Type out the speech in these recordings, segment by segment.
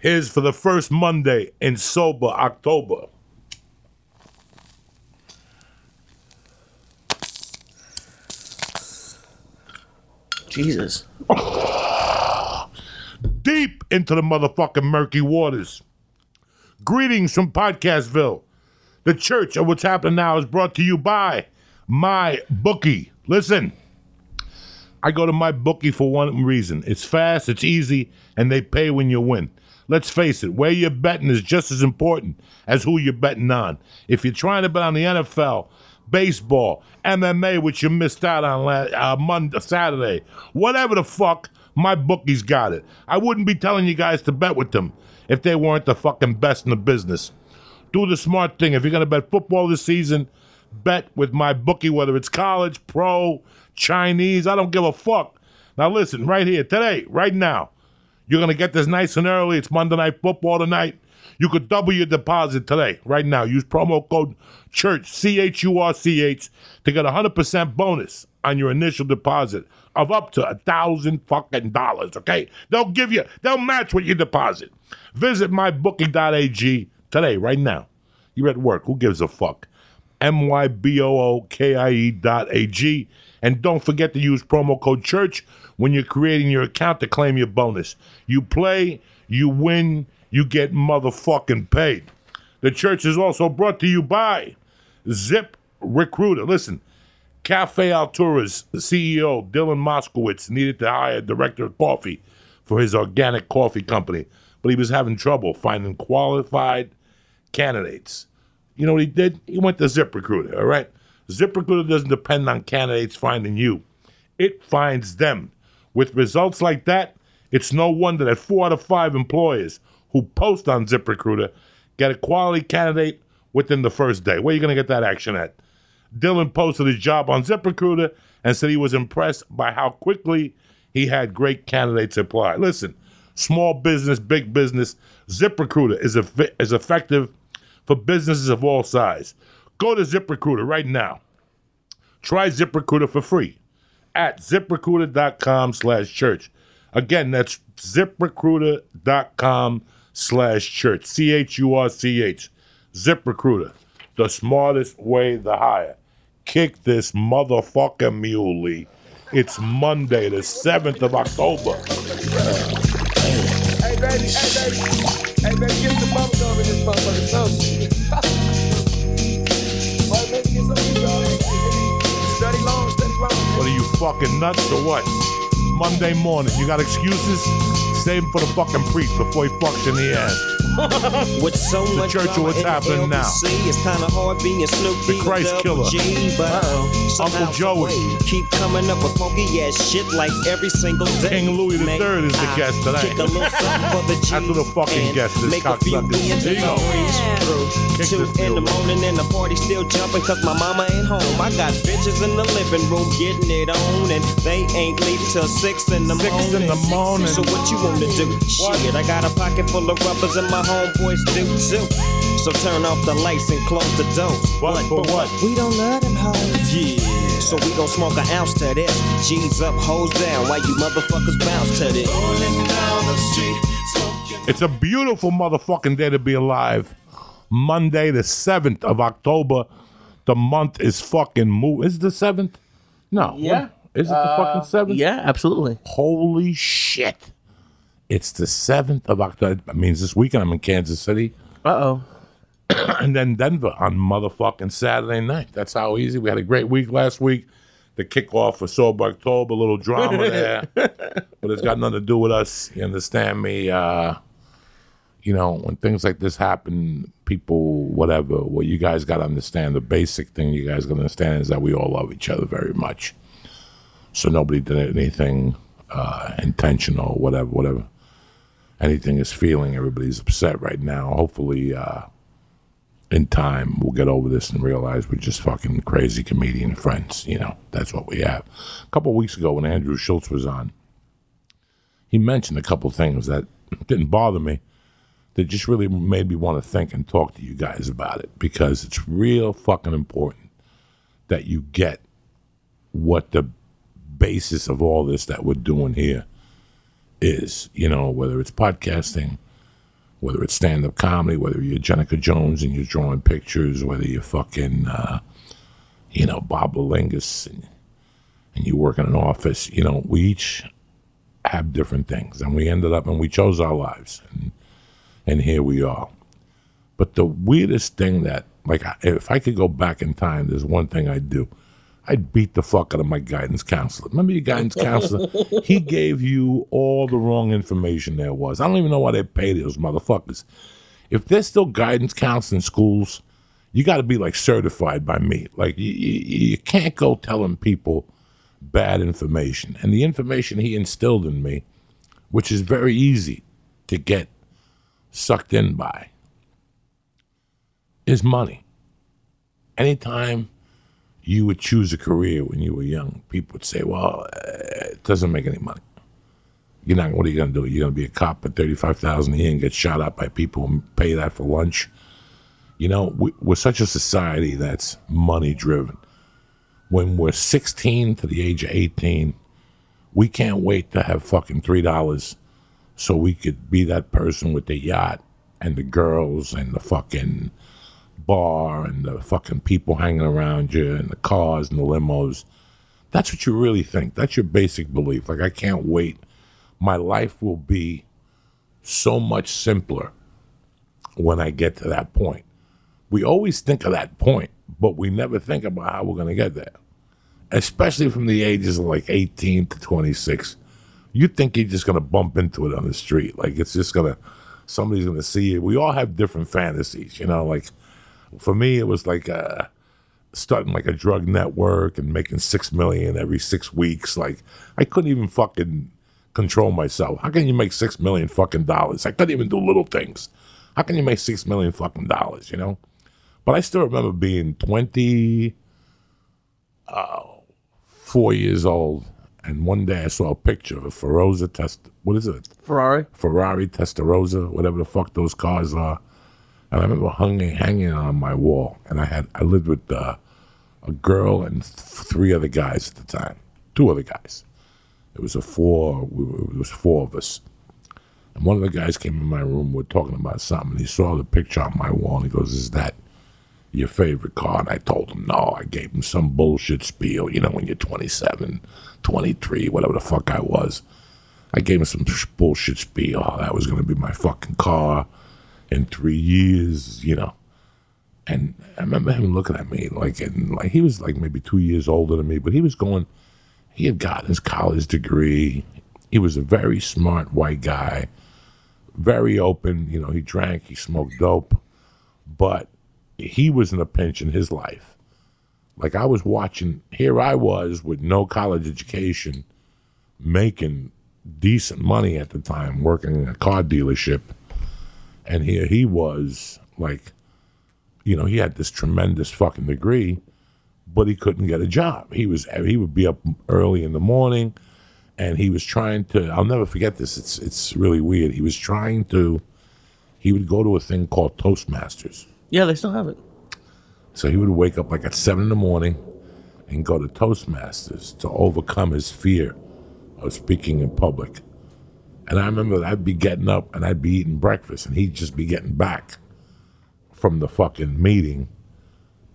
Here's for the first Monday in sober October. Jesus. Deep into the motherfucking murky waters. Greetings from Podcastville. The church of what's happening now is brought to you by my bookie. Listen, I go to my bookie for one reason. It's fast, it's easy, and they pay when you win. Let's face it, where you're betting is just as important as who you're betting on. If you're trying to bet on the NFL, baseball, MMA, which you missed out on last, uh, Monday, Saturday, whatever the fuck, my bookie's got it. I wouldn't be telling you guys to bet with them if they weren't the fucking best in the business. Do the smart thing. If you're going to bet football this season, bet with my bookie, whether it's college, pro, Chinese, I don't give a fuck. Now listen, right here, today, right now, you're going to get this nice and early. It's Monday Night Football tonight. You could double your deposit today, right now. Use promo code CHURCH, C H U R C H, to get a 100% bonus on your initial deposit of up to a thousand fucking dollars, okay? They'll give you, they'll match what you deposit. Visit mybookie.ag today, right now. You're at work. Who gives a fuck? M Y B O O K I E dot A G. And don't forget to use promo code CHURCH when you're creating your account to claim your bonus. You play, you win, you get motherfucking paid. The church is also brought to you by Zip Recruiter. Listen, Cafe Altura's CEO, Dylan Moskowitz, needed to hire a director of coffee for his organic coffee company, but he was having trouble finding qualified candidates. You know what he did? He went to ZipRecruiter, all right? ZipRecruiter doesn't depend on candidates finding you, it finds them. With results like that, it's no wonder that four out of five employers who post on ZipRecruiter get a quality candidate within the first day. Where are you going to get that action at? Dylan posted his job on ZipRecruiter and said he was impressed by how quickly he had great candidates apply. Listen, small business, big business, ZipRecruiter is, eff- is effective for businesses of all size. Go to ZipRecruiter right now. Try ZipRecruiter for free at ziprecruiter.com slash church. Again, that's ziprecruiter.com slash church. C H U R C H. ZipRecruiter. The smartest way to hire. Kick this motherfucking muley. It's Monday, the 7th of October. Hey baby, hey baby, hey baby, get in this. What are you fucking nuts or what? Monday morning, you got excuses? Save 'em for the fucking priest before he fucks in the ass. With so The much Church of What's in the Happening Now. It's kind of hard being Snoop The Christ Killer. G, but somehow, Uncle Joey. keep coming up with funky ass shit like every single day. King Louis Make III is the I guest tonight. Kick a little something for the G's That's the fucking guest is, Make cocksucker. There you go. breeze. Kick Two this in the morning and the party still jumping cause my mama ain't home. I got bitches in the living room getting it on and they ain't leaving till six in the Six in the morning. So what you wanna do? Shit, I got a pocket full of rubbers and my homeboys do too. So turn off the lights and close the doors. What for what? We don't love them hoes. Yeah. So we gon' smoke an ounce to this. G's up, hoes down. While you motherfuckers bounce to this. It's a beautiful motherfucking day to be alive. Monday, the 7th of October. The month is fucking move. Is it the 7th? No. Yeah. What- Is it the fucking uh, 7th? Yeah, absolutely. Holy shit. It's the 7th of October. That means this weekend I'm in Kansas City Uh oh. and then Denver on motherfucking Saturday night. That's how easy. We had a great week last week. The kickoff for Sober October, a little drama there. but it's got nothing to do with us. You understand me? Uh, you know, when things like this happen, people, whatever, what you guys got to understand, the basic thing you guys got to understand is that we all love each other very much. So nobody did anything uh, intentional, whatever, whatever. Anything is feeling. Everybody's upset right now. Hopefully, uh, in time, we'll get over this and realize we're just fucking crazy comedian friends. You know, that's what we have. A couple weeks ago, when Andrew Schulz was on, he mentioned a couple things that didn't bother me. That just really made me want to think and talk to you guys about it because it's real fucking important that you get what the basis of all this that we're doing here is. You know, whether it's podcasting, whether it's stand up comedy, whether you're Jenica Jones and you're drawing pictures, whether you're fucking, uh, you know, Bob Lingus and, and you work in an office, you know, we each have different things. And we ended up and we chose our lives. And, and here we are. But the weirdest thing that, like, if I could go back in time, there's one thing I'd do. I'd beat the fuck out of my guidance counselor. Remember your guidance counselor? he gave you all the wrong information there was. I don't even know why they pay those motherfuckers. If there's still guidance counseling schools, you got to be like certified by me. Like you, you, you can't go telling people bad information. And the information he instilled in me, which is very easy to get sucked in by, is money. Anytime you would choose a career when you were young, people would say, "Well, uh, it doesn't make any money. You're not. What are you going to do? You're going to be a cop at thirty-five thousand a year and get shot up by people and pay that for lunch." You know, we, we're such a society that's money-driven. When we're sixteen to the age of eighteen, we can't wait to have fucking three dollars so we could be that person with the yacht and the girls and the fucking bar and the fucking people hanging around you and the cars and the limos. That's what you really think. That's your basic belief. Like, I can't wait. My life will be so much simpler when I get to that point. We always think of that point, but we never think about how we're going to get there. Especially from the ages of like 18 to 26. You think you're just going to bump into it on the street. Like, it's just going to, somebody's going to see you. We all have different fantasies, you know, like, for me it was like uh starting like a drug network and making six million every six weeks. Like i couldn't even fucking control myself. How can you make six million fucking dollars? I couldn't even do little things. How can you make six million fucking dollars you know? But i still remember being 20 uh, four years old and one day i saw a picture of a Feroza test what is it? Ferrari. Ferrari Testarossa, whatever the fuck those cars are. And I remember hanging hanging on my wall, and I had I lived with uh, a girl and th- three other guys at the time, two other guys. It was a four. We were, it was four of us, and one of the guys came in my room. We are talking about something. And he saw the picture on my wall, and he goes, "Is that your favorite car?" And I told him no. I gave him some bullshit spiel. You know, when you're 27, 23, whatever the fuck I was. I gave him some bullshit spiel. That was going to be my fucking car in three years, you know. And I remember him looking at me like, and like he was like maybe two years older than me, but he was going. He had gotten his college degree. He was a very smart white guy, very open. You know, he drank, he smoked dope, but he was in a pinch in his life. Like I was watching. Here I was with no college education, making decent money at the time, working in a car dealership and here he was like you know he had this tremendous fucking degree but he couldn't get a job. He was he would be up early in the morning and he was trying to i'll never forget this. It's it's really weird. He was trying to he would go to a thing called toastmasters. Yeah, they still have it. so he would wake up like at seven in the morning and go to toastmasters to overcome his fear of speaking in public and I remember I'd be getting up and I'd be eating breakfast, and he'd just be getting back from the fucking meeting.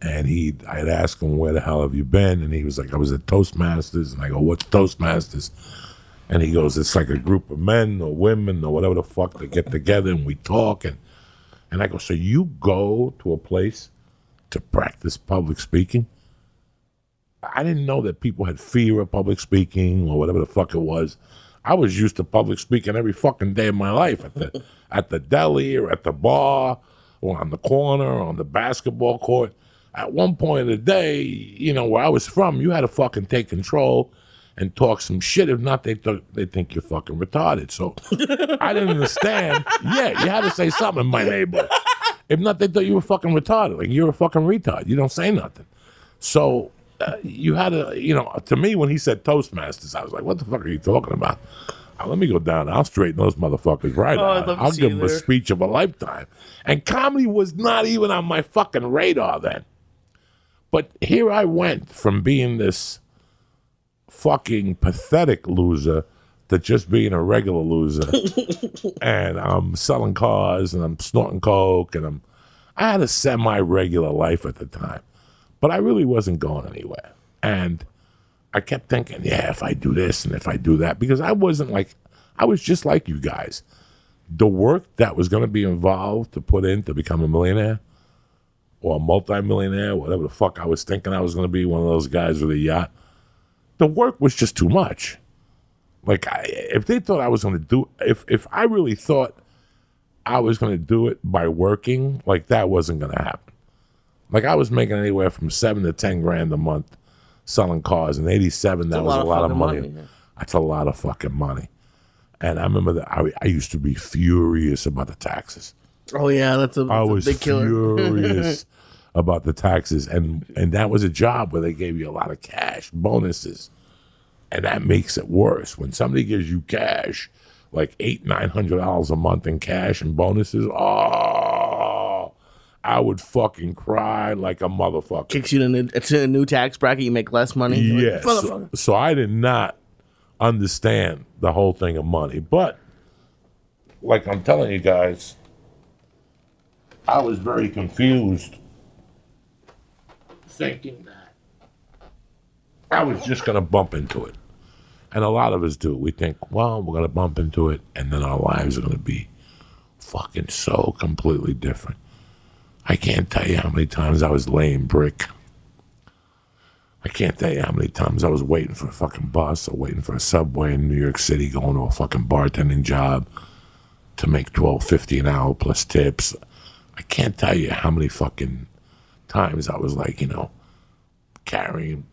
And he, I'd ask him, "Where the hell have you been?" And he was like, "I was at Toastmasters." And I go, "What's Toastmasters?" And he goes, "It's like a group of men or women or whatever the fuck that get together and we talk." And and I go, "So you go to a place to practice public speaking?" I didn't know that people had fear of public speaking or whatever the fuck it was. I was used to public speaking every fucking day of my life at the at the deli or at the bar or on the corner or on the basketball court. At one point in the day, you know, where I was from, you had to fucking take control and talk some shit. If not, they th- they think you're fucking retarded. So I didn't understand. Yeah, you had to say something in my neighborhood. If not, they thought you were fucking retarded. Like you're a fucking retard. You don't say nothing. So uh, you had to, you know, to me when he said Toastmasters, I was like, what the fuck are you talking about? Uh, let me go down. I'll straighten those motherfuckers right Oh, out. I'll give them a speech of a lifetime. And comedy was not even on my fucking radar then. But here I went from being this fucking pathetic loser to just being a regular loser. and I'm selling cars and I'm snorting coke and I'm I had a semi regular life at the time. But I really wasn't going anywhere. And I kept thinking, yeah, if I do this and if I do that, because I wasn't like I was just like you guys. The work that was going to be involved to put in to become a millionaire or a multimillionaire, whatever the fuck I was thinking I was going to be, one of those guys with a yacht, the work was just too much. Like, I, if they thought I was going to do, if if I really thought I was going to do it by working, like that wasn't going to happen. Like I was making anywhere from seven to ten grand a month selling cars. In '87, that a was a lot of money. money, yeah. That's a lot of fucking money. And I remember that I, I used to be furious about the taxes. Oh yeah, that's a, that's I a was big killer. furious about the taxes, and and that was a job where they gave you a lot of cash bonuses, and that makes it worse when somebody gives you cash, like eight nine hundred dollars a month in cash and bonuses. Oh, I would fucking cry like a motherfucker. Kicks you to new, a new tax bracket. You make less money. You're like, Yes. So, so I did not understand the whole thing of money. But like I'm telling you guys, I was very confused thinking that I was just gonna bump into it. And a lot of us do. We think, well, we're gonna bump into it and then our lives are gonna be fucking so completely different. I can't tell you how many times I was laying brick. I can't tell you how many times I was waiting for a fucking bus or waiting for a subway in New York City, going to a fucking bartending job to make twelve fifty an hour plus tips. I can't tell you how many fucking times I was like, you know, carrying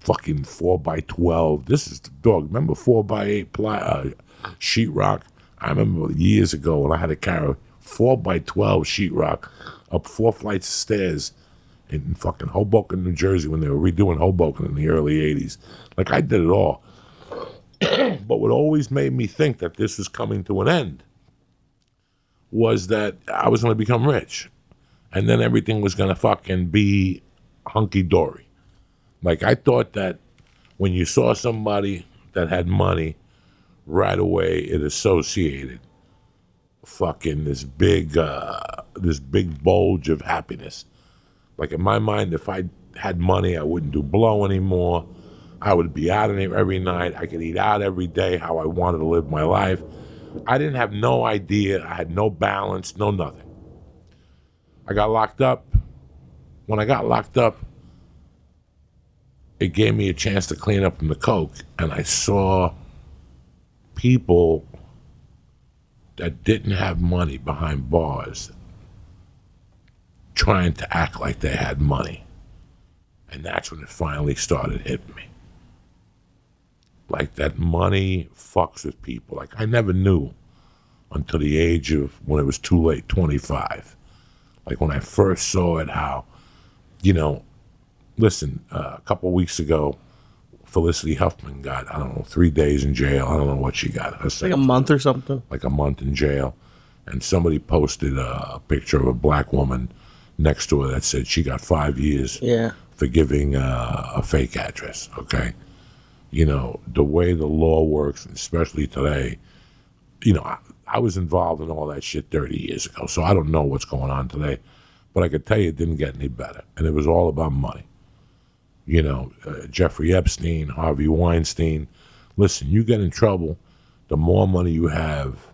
fucking four by twelve. This is the dog. Remember four by eight ply uh, sheetrock? I remember years ago when I had to carry four by twelve sheetrock up four flights of stairs in fucking Hoboken, New Jersey, when they were redoing Hoboken in the early '80s. Like I did it all. but what always made me think that this was coming to an end was that I was going to become rich, and then everything was going to fucking be hunky dory. Like I thought that when you saw somebody that had money, right away it associated fucking this big uh, this big bulge of happiness. Like in my mind, if I had money, I wouldn't do blow anymore. I would be out every night. I could eat out every day how I wanted to live my life. I didn't have no idea. I had no balance, no nothing. I got locked up. When I got locked up, it gave me a chance to clean up from the coke, and I saw people that didn't have money behind bars trying to act like they had money. And that's when it finally started hitting me. Like that money fucks with people. Like I never knew until the age of when it was too late, 25. Like when I first saw it, how, you know, listen, uh, a couple weeks ago, Felicity Huffman got, I don't know, three days in jail. I don't know what she got. Like a month or something. like a month in jail, and somebody posted a, a picture of a black woman next to her that said she got five years Yeah. for giving uh, a fake address. Okay, you know the way the law works, especially today. You know, I, I was involved in all that shit 30 years ago, so I don't know what's going on today. But I could tell you it didn't get any better, and it was all about money. You know, uh, Jeffrey Epstein, Harvey Weinstein. Listen, you get in trouble, the more money you have,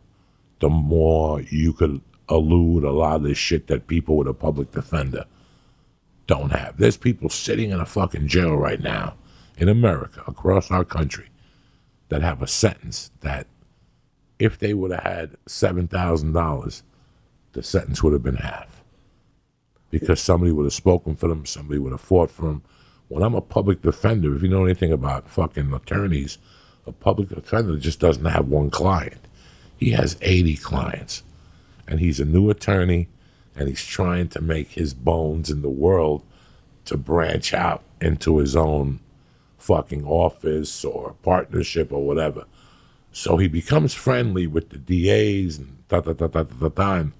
the more you could elude a lot of this shit that people with a public defender don't have. There's people sitting in a fucking jail right now in America, across our country, that have a sentence that if they would have had $7,000, the sentence would have been half. Because somebody would have spoken for them, somebody would have fought for them. When I'm a public defender, if you know anything about fucking attorneys, a public defender just doesn't have one client. He has 80 clients. And he's a new attorney, and he's trying to make his bones in the world to branch out into his own fucking office or partnership or whatever. So he becomes friendly with the DAs and da da da da da da, in,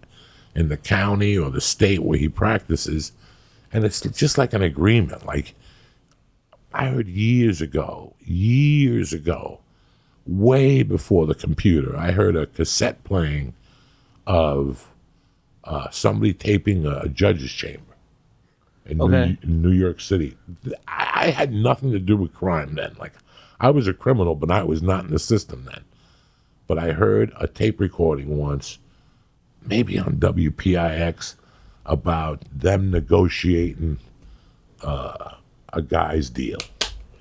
in the county or the state where he practices, and it's just like an agreement. Like I heard years ago, years ago, way before the computer. I heard a cassette playing of uh, somebody taping a, a judge's chamber in, Okay. New, in New York City. I, I had nothing to do with crime then. Like, I was a criminal, but I was not in the system then. But I heard a tape recording once, maybe on WPIX, about them negotiating uh, a guy's deal,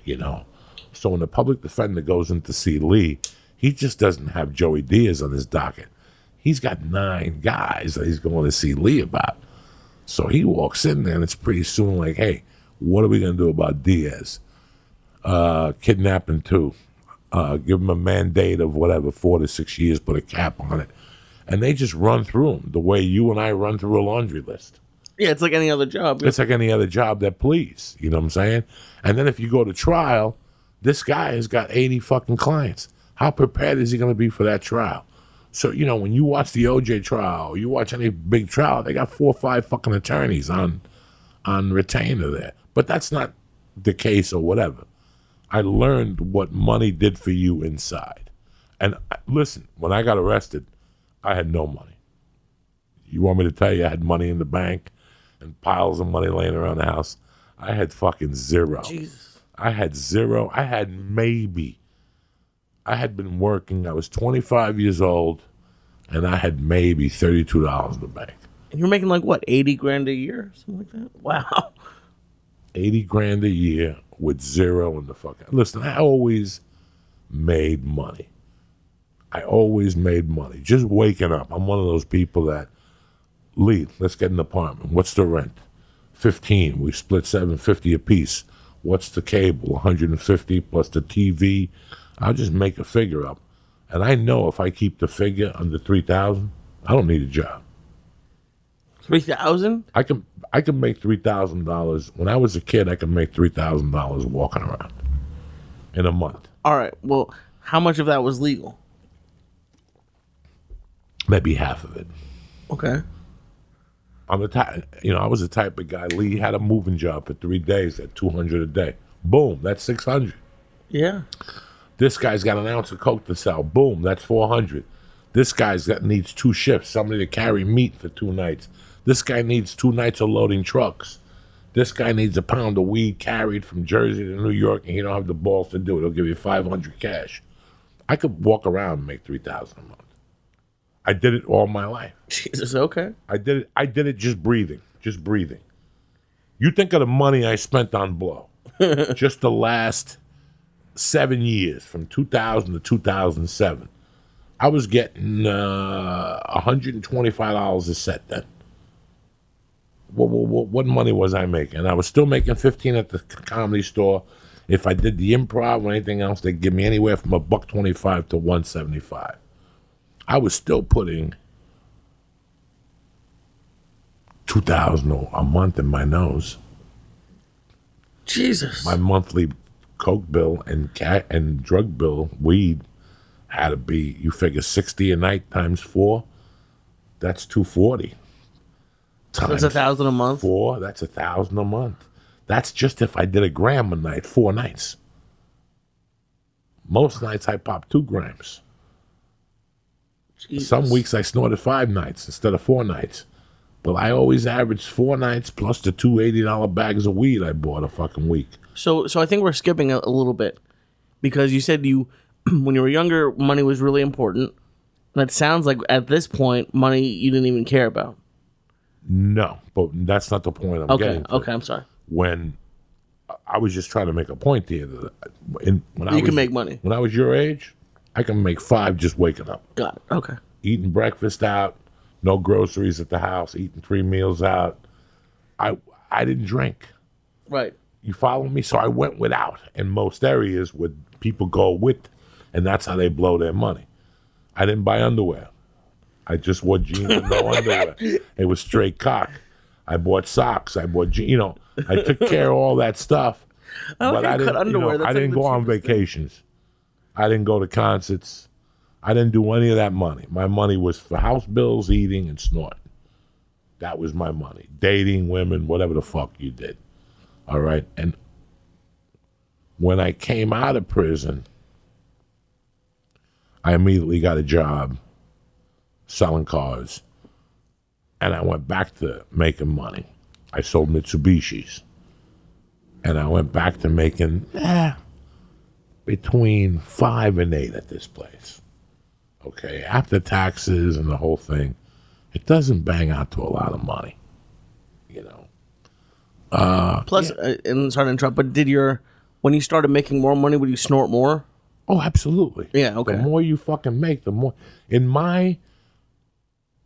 you know. So when the public defender goes in to see Lee, he just doesn't have Joey Diaz on his docket. He's got nine guys that he's going to see Lee about. So he walks in there, and it's pretty soon like, hey, what are we going to do about Diaz? Uh, kidnapping too. Uh, give him a mandate of whatever, four to six years, put a cap on it. And they just run through them the way you and I run through a laundry list. Yeah, it's like any other job. It's like any other job that please. You know what I'm saying? And then if you go to trial, this guy has got 80 fucking clients. How prepared is he going to be for that trial? So, you know, when you watch the OJ trial, you watch any big trial, they got four or five fucking attorneys on on retainer there. But that's not the case or whatever. I learned what money did for you inside. And I- listen, when I got arrested, I had no money. You want me to tell you I had money in the bank and piles of money laying around the house? I had fucking zero. Jesus. I had zero. I had maybe. I had been working. I was 25 years old, and I had maybe $32 in the bank. And you're making like what, 80 grand a year? Something like that? Wow. 80 grand a year with zero in the fucking. Listen, I always made money. I always made money. Just waking up. I'm one of those people that lead. Let's get an apartment. What's the rent? 15. We split 750 a piece. What's the cable? 150 plus the TV. I'll just make a figure up. And I know if I keep the figure under 3,000, I don't need a job. 3,000? I can I can make three thousand dollars. When I was a kid, I could make three thousand dollars walking around in a month. All right. Well, how much of that was legal? Maybe half of it. Okay. I'm the type, you know, I was the type of guy. Lee had a moving job for three days at two hundred a day. Boom, that's six hundred. Yeah. This guy's got an ounce of coke to sell. Boom, that's four hundred. This guy's got needs two shifts, somebody to carry meat for two nights. This guy needs two nights of loading trucks. This guy needs a pound of weed carried from Jersey to New York, and he don't have the balls to do it. He'll give you five hundred cash. I could walk around and make three thousand a month. I did it all my life. Jesus. Okay. I did it. I did it just breathing, just breathing. You think of the money I spent on blow, just the last seven years, from 2000 to 2007. I was getting uh, 125 dollars a set then. What, what, what money was I making? I was still making 15 at the comedy store. If I did the improv or anything else, they'd give me anywhere from a buck 25 to 175. I was still putting 2000 a month in my nose. Jesus. My monthly coke bill and cat and drug bill, weed, had to be you figure 60 a night times 4, that's 240. That's Times a thousand a month. 4, that's a 1000 a month. That's just if I did a gram a night, 4 nights. Most nights I pop 2 grams. Jesus. Some weeks I snorted 5 nights instead of 4 nights. But I always averaged 4 nights plus the two $80 bags of weed I bought a fucking week. So, so I think we're skipping a, a little bit because you said you, when you were younger, money was really important. And it sounds like at this point, money you didn't even care about. No, but that's not the point I'm Okay. getting. to. Okay. I'm sorry. When I was just trying to make a point here that in, when I You was, can make money. when I was your age, I can make five just waking up, Got it. Okay. eating breakfast out, no groceries at the house, eating three meals out. I I didn't drink. Right. You follow me? So I went without in most areas where people go with, and that's how they blow their money. I didn't buy underwear. I just wore jeans and no underwear. It was straight cock. I bought socks. I bought, you know, I took care of all that stuff. I how you cut you know. I didn't go on vacations. I didn't go to concerts. I didn't do any of that money. My money was for house bills, eating, and snorting. That was my money. Dating women, whatever the fuck you did. All right. And when I came out of prison, I immediately got a job selling cars, and I went back to making money. I sold Mitsubishis, and I went back to making eh, between five and eight at this place. Okay, after taxes and the whole thing, it doesn't bang out to a lot of money. You know, Plus, uh, and sorry to interrupt, but did your when you started making more money, would you snort more? Oh, absolutely. Yeah, okay. The more you fucking make, the more. In my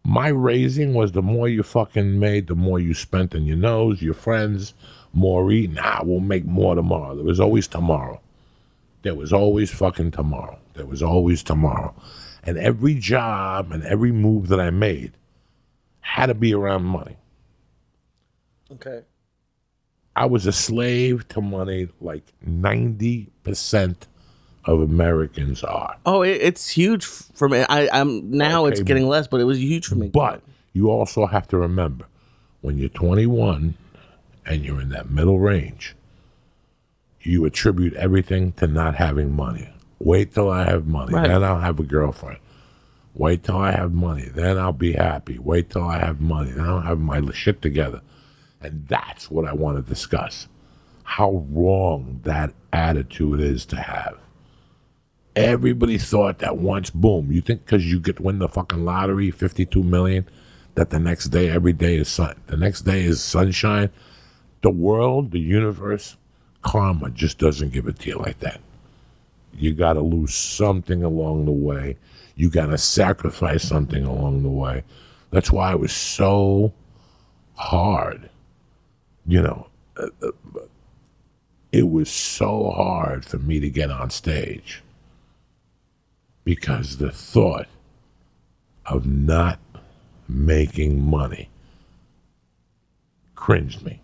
my raising was the more you fucking made, the more you spent on your nose, your friends, more eating. Ah, we'll make more tomorrow. There was always tomorrow. There was always fucking tomorrow. There was always tomorrow. And every job and every move that I made had to be around money. Okay. I was a slave to money like 90% of Americans are. Oh, it, it's huge for me. I, I'm now it's getting less, but it was huge for me. But you also have to remember when you're 21 and you're in that middle range, you attribute everything to not having money. Wait till I have money, Right. then I'll have a girlfriend. Wait till I have money, then I'll be happy. Wait till I have money, then I'll have my shit together. And that's what I want to discuss. How wrong that attitude is to have. Everybody thought that once, boom, you think because you get win the fucking lottery, 52 million, that the next day, every day is sun. The next day is sunshine. The world, the universe, karma just doesn't give it to you like that. You got to lose something along the way. You got to sacrifice something along the way. That's why it was so hard. You know, uh, uh, it was so hard for me to get on stage because the thought of not making money cringed me.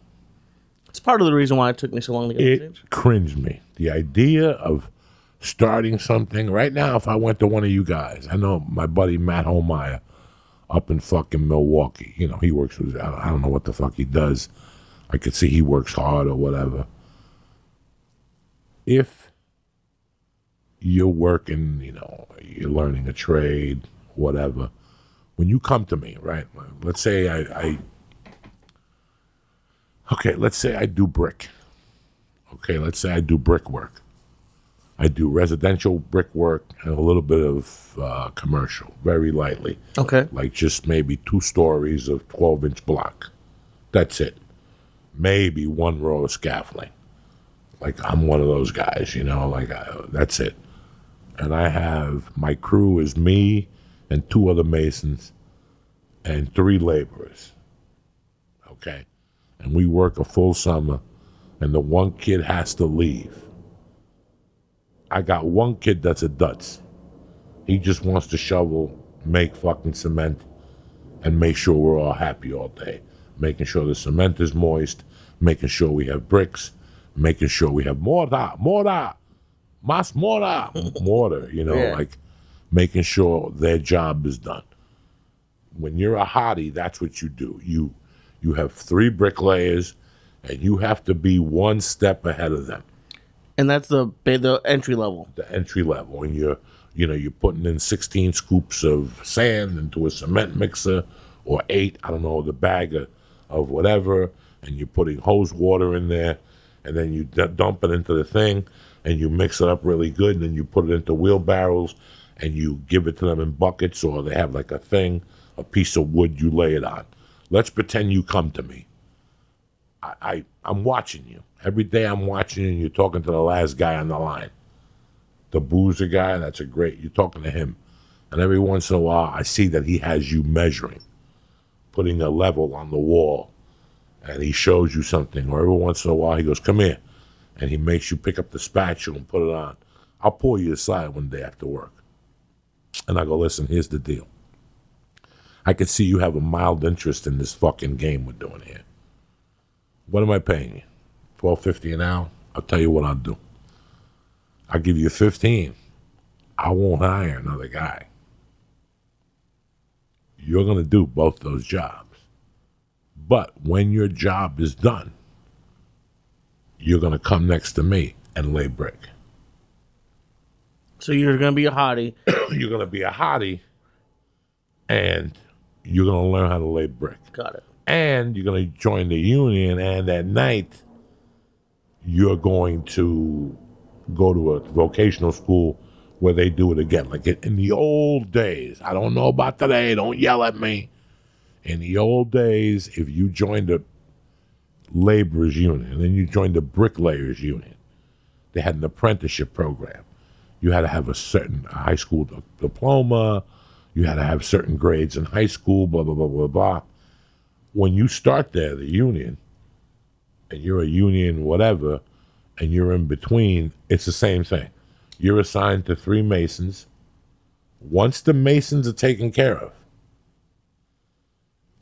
It's part of the reason why it took me so long to get on It cringed me. The idea of starting something right now, if I went to one of you guys, I know my buddy Matt Holmeyer up in fucking Milwaukee. You know, he works with, I I don't know what the fuck he does. I could see he works hard or whatever. If you're working, you know, you're learning a trade, whatever, when you come to me, right? Let's say I, I okay, let's say I do brick. Okay, let's say I do brickwork. I do residential brickwork and a little bit of uh, commercial, very lightly, Okay. like just maybe two stories of 12 inch block. That's it. Maybe one row of scaffolding. Like I'm one of those guys, you know, like I, that's it. And I have my crew is me and two other masons and three laborers. Okay. And we work a full summer and the one kid has to leave. I got one kid that's a dutz. He just wants to shovel, make fucking cement, and make sure we're all happy all day. Making sure the cement is moist, making sure we have bricks, making sure we have mortar, mortar, mas mortar, mortar, you know, Yeah. like making sure their job is done. When you're a hottie, that's what you do. You you have three bricklayers and you have to be one step ahead of them And that's the the entry level. the entry level and you're you know you're putting in 16 scoops of sand into a cement mixer or eight i don't know the bag of, of whatever and you're putting hose water in there and then you d- dump it into the thing and you mix it up really good and then you put it into wheelbarrows and you give it to them in buckets or they have like a thing a piece of wood you lay it on let's pretend you come to me I, I i'm watching you every day i'm watching you and you're talking to the last guy on the line the boozer guy, that's a great, you're talking to him. And every once in a while, I see that he has you measuring, putting a level on the wall, and he shows you something. Or every once in a while, he goes, Come here. And he makes you pick up the spatula and put it on. I'll pull you aside one day after work. And I go, Listen, here's the deal. I can see you have a mild interest in this fucking game we're doing here. What am I paying you? Twelve fifty an hour? I'll tell you what I'll do. I'll give you 15. I won't hire another guy. You're going to do both those jobs. But when your job is done, you're going to come next to me and lay brick. So you're gonna be a hottie. You're gonna be a hottie, and you're gonna learn how to lay brick. Got it. and you're going to join the union and at night you're going to go to a vocational school where they do it again like in the old days i don't know about today don't yell at me in the old days if you joined a laborers union and then you joined the bricklayers union they had an apprenticeship program you had to have a certain high school di- diploma you had to have certain grades in high school blah blah blah blah blah when you start there, the union, and you're a union whatever, and you're in between, it's the same thing. You're assigned to three masons. Once the masons are taken care of,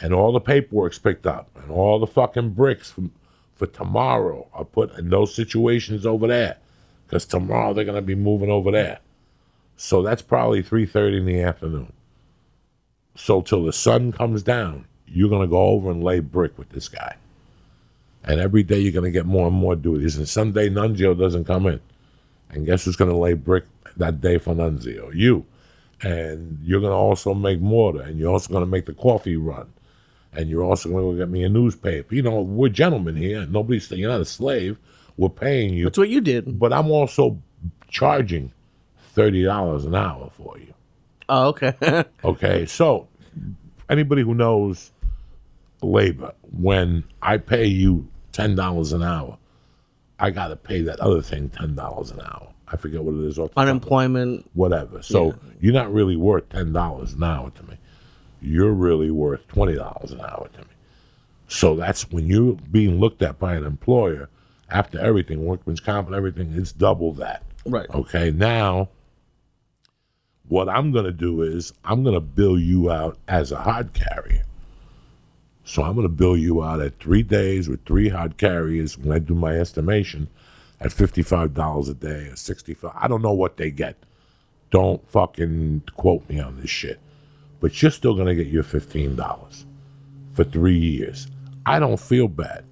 and all the paperwork's picked up, and all the fucking bricks from, for tomorrow are put in those situations over there, because tomorrow they're gonna be moving over there. So that's probably three thirty in the afternoon. So till the sun comes down, you're going to go over and lay brick with this guy. And every day you're going to get more and more duties. And someday Nunzio doesn't come in. And guess who's going to lay brick that day for Nunzio? You. And you're going to also make mortar. And you're also going to make the coffee run. And you're also going to go get me a newspaper. You know, we're gentlemen here. Nobody's, saying you're not a slave. We're paying you. That's what you did. But I'm also charging $30 an hour for you. Oh, okay. Okay, so anybody who knows labor, when I pay you ten dollars an hour, I got to pay that other thing ten dollars an hour. I forget what it is. off the top of- Unemployment. whatever. So you're not really worth ten dollars an hour to me. You're really worth twenty dollars an hour to me. So that's when you're being looked at by an employer after everything, workman's comp and everything, it's double that. Right. Okay, now what I'm going to do is I'm going to bill you out as a hod carrier. So I'm going to bill you out at three days with three hod carriers when I do my estimation at $55 a day or 65 I don't know what they get. Don't fucking quote me on this shit. But you're still going to get your $15 for three years. I don't feel bad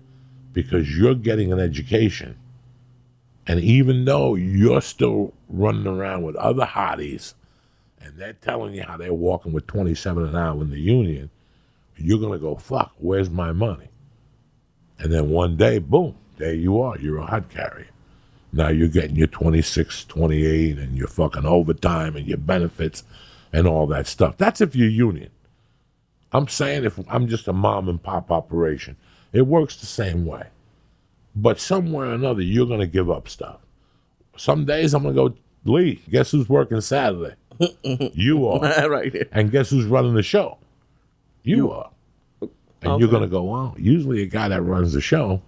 because you're getting an education. And even though you're still running around with other hotties and they're telling you how they're walking with 27 an hour in the union, you're going to go, fuck, where's my money? And then one day, boom, there you are. You're a hod carrier. Now you're getting your 26, 28, and your fucking overtime and your benefits and all that stuff. That's if you're union. I'm saying if I'm just a mom and pop operation, it works the same way. But somewhere or another, you're going to give up stuff. Some days I'm going to go, Lee, guess who's working Saturday? You are. right. And guess who's running the show? You, are. And you're going to go, well, usually a guy that runs the show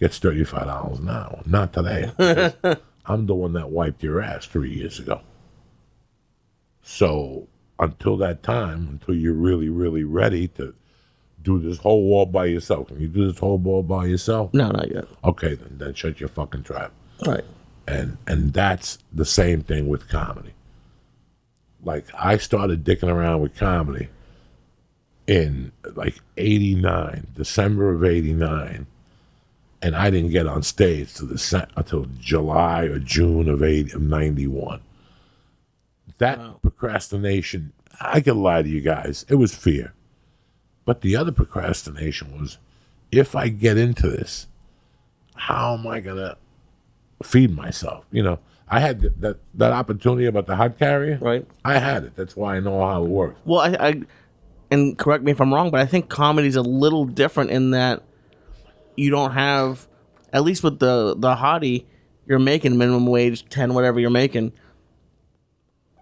gets $35 an hour. Not today. I'm the one that wiped your ass three years ago. So until that time, until you're really, really ready to do this whole wall by yourself, can you do this whole wall by yourself? No, not yet. Okay, then, then shut your fucking trap Right. and and that's the same thing with comedy like i started dicking around with comedy in like 89 december of 89 and i didn't get on stage till the until july or june of 80 of 91 that procrastination i can lie to you guys it was fear. But the other procrastination was if i get into this how am i gonna feed myself. You know, I had th- that that opportunity about the hod carrier. Right. I had it. That's why I know how it works. Well, I, I and correct me if I'm wrong, but I think comedy's a little different in that you don't have, at least with the the hottie, you're making minimum wage ten whatever you're making.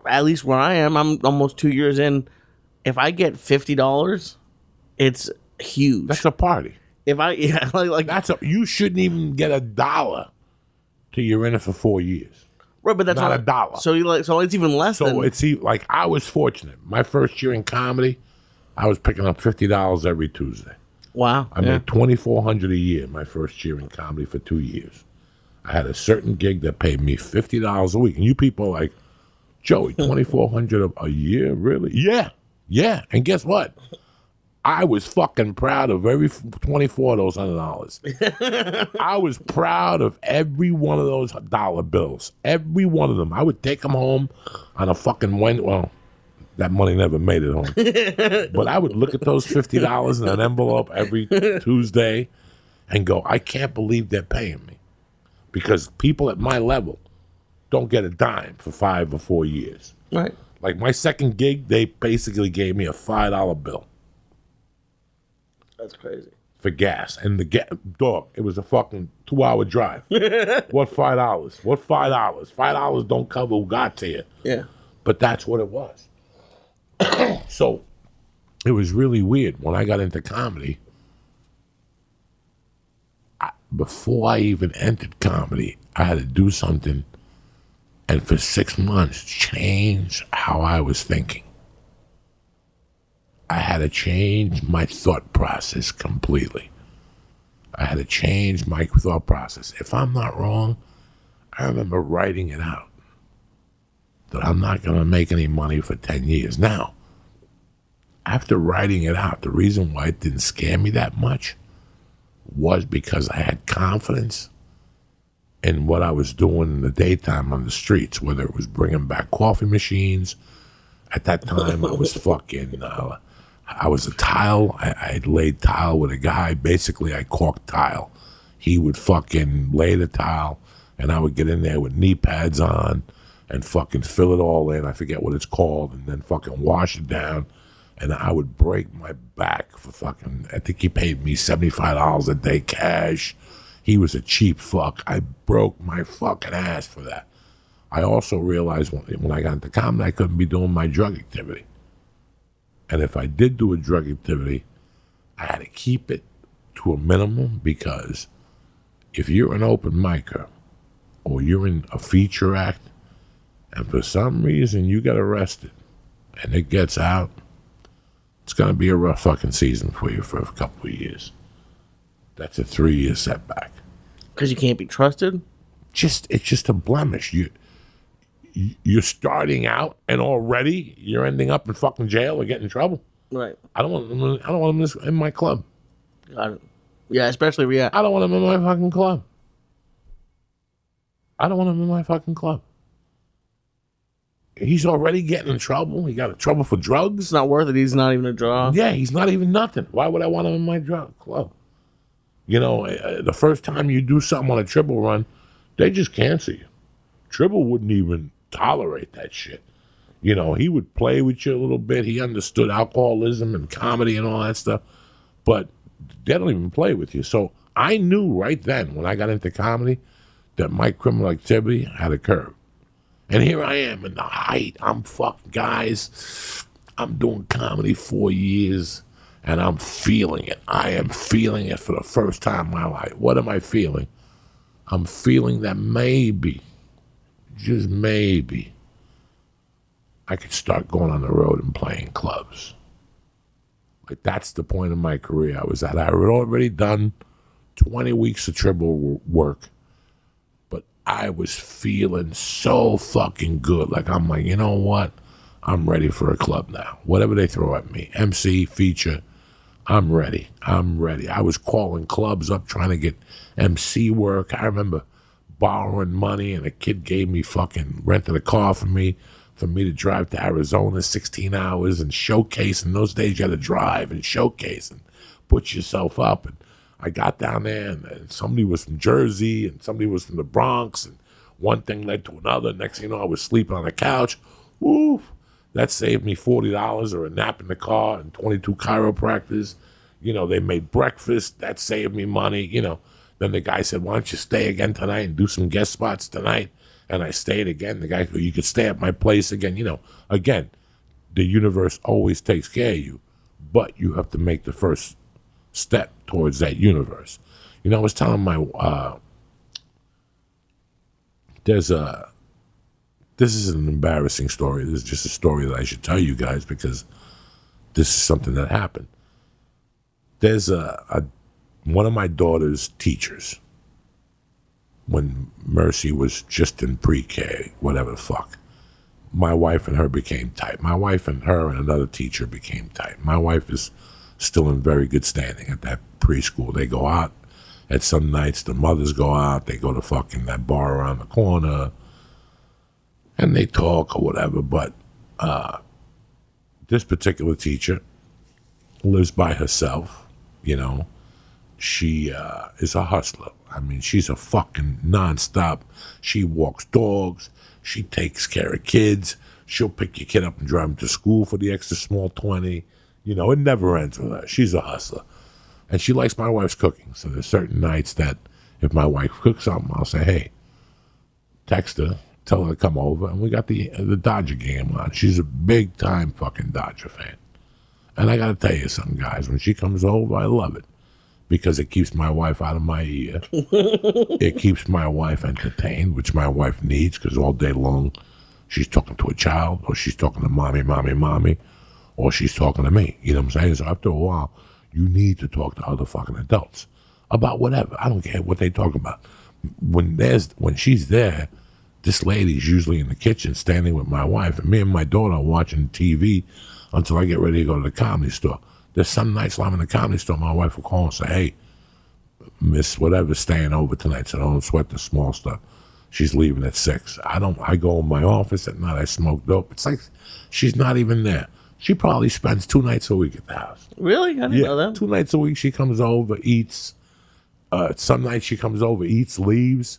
At least where I am, I'm almost two years in. If I get fifty dollars, it's huge. That's a party. if I yeah like, like That's a. You shouldn't even get a dollar till you're in it for four years. Right, but that's not what- a dollar. So you like so it's even less So than it's e- like I was fortunate. My first year in comedy, I was picking up fifty dollars every Tuesday. wow. I yeah. made twenty four hundred a year my first year in comedy for two years. I had a certain gig that paid me fifty dollars a week, and you people are like, Joey, twenty four hundred a year, really? Yeah, yeah. And guess what? I was fucking proud of every 24 of those hundred dollars. I was proud of every one of those dollar bills. Every one of them. I would take them home on a fucking Wednesday. Well, that money never made it home. but I would look at those $50 in an envelope every Tuesday and go, I can't believe they're paying me. Because people at my level don't get a dime for five or four years. Right. Like my second gig, they basically gave me a $5 bill. That's crazy. for gas and the dog. It was a fucking two hour drive. what five dollars? What five dollars? Five dollars don't cover who got to you, Yeah. but that's what it was. so it was really weird when I got into comedy. I, before I even entered comedy, I had to do something, and for six months, change how I was thinking. I had to change my thought process completely. I had to change my thought process. If I'm not wrong, I remember writing it out that I'm not going to make any money for 10 years. Now, after writing it out, the reason why it didn't scare me that much was because I had confidence in what I was doing in the daytime on the streets, whether it was bringing back coffee machines. At that time, I was fucking. Uh, I was a tile. I, I laid tile with a guy. Basically, I caulked tile. He would fucking lay the tile, and I would get in there with knee pads on and fucking fill it all in. I forget what it's called, and then fucking wash it down. And I would break my back for fucking. I think he paid me seventy five dollars a day cash. He was a cheap fuck. I broke my fucking ass for that. I also realized when, when I got into comedy, I couldn't be doing my drug activity. And if I did do a drug activity, I had to keep it to a minimum because if you're an open micer or you're in a feature act and for some reason you get arrested and it gets out, it's going to be a rough fucking season for you for a couple of years. That's a three year setback. Because you can't be trusted. Just it's just a blemish. You you- you're starting out and already you're ending up in fucking jail or getting in trouble. Right. I don't want them. I don't want them in my club. Got it. Yeah, especially yeah. I don't want him in my fucking club. I don't want him in my fucking club. He's already getting in trouble. He got in trouble for It's drugs. not worth it. He's not even a draw. Yeah, he's not even nothing. Why would I want him in my drug club? You know, uh, the first time you do something on a Tribble run, they just cancel you. Tribble wouldn't even tolerate that shit. You know, he would play with you a little bit. He understood alcoholism and comedy and all that stuff, but they don't even play with you. So I knew right then when I got into comedy that my criminal activity had occurred. And here I am in the height. I'm fucking guys. I'm doing comedy four years and I'm feeling it. I am feeling it for the first time in my life. What am I feeling? I'm feeling that maybe, just maybe, I could start going on the road and playing clubs. Like that's the point of my career I was at. I had already done 20 weeks of Tribble work, but I was feeling so fucking good. Like I'm like, you know what? I'm ready for a club now. Whatever they throw at me, MC, feature, I'm ready. I'm ready. I was calling clubs up trying to get MC work. I remember borrowing money and a kid gave me fucking rented a car for me for me to drive to Arizona 16 hours and showcase. In those days, you had to drive and showcase and put yourself up. And I got down there and, and somebody was from Jersey and somebody was from the Bronx and one thing led to another. Next thing you know, I was sleeping on a couch. Woo! That saved me forty dollars or a nap in the car and twenty two chiropractors. You know, they made breakfast. That saved me money. You know. Then the guy said, "Why don't you stay again tonight and do some guest spots tonight?" And I stayed again. The guy, said, you could stay at my place again. You know, again, the universe always takes care of you, but you have to make the first step towards that universe. You know, I was telling my uh, there's a this is an embarrassing story. This is just a story that I should tell you guys because this is something that happened. There's a, a one of my daughter's teachers when Mercy was just in pre-K, whatever the fuck. My wife and her became tight. My wife and her and another teacher became tight. My wife is still in very good standing at that preschool. They go out at some nights. The mothers go out. They go to fucking that bar around the corner, and they talk or whatever. But uh, this particular teacher lives by herself. You know, she uh, is a hustler. I mean, she's a fucking nonstop. She walks dogs. She takes care of kids. She'll pick your kid up and drive him to school for the extra small 20. You know, it never ends with her. She's a hustler. And she likes my wife's cooking. So there's certain nights that if my wife cooks something, I'll say, hey, text her, tell her to come over. And we got the, the Dodger game on. She's a big time fucking Dodger fan. And I got to tell you something, guys. When she comes over, I love it because it keeps my wife out of my ear. it keeps my wife entertained, which my wife needs because all day long she's talking to a child or she's talking to mommy, mommy, mommy, or she's talking to me. You know what I'm saying? So after a while, you need to talk to other fucking adults about whatever. I don't care what they talk about. When there's when she's there, this lady's usually in the kitchen standing with my wife, and me and my daughter are watching TV until I get ready to go to the comedy store. There's some nights while I'm in the comedy store, my wife will call and say, "Hey, Miss whatever's staying over tonight, so don't sweat the small stuff." She's leaving at six. I don't. I go in my office at night. I smoke dope. It's like she's not even there. She probably spends two nights a week at the house. Really? I didn't know that. two nights a week she comes over, eats. Uh, some nights she comes over, eats, leaves,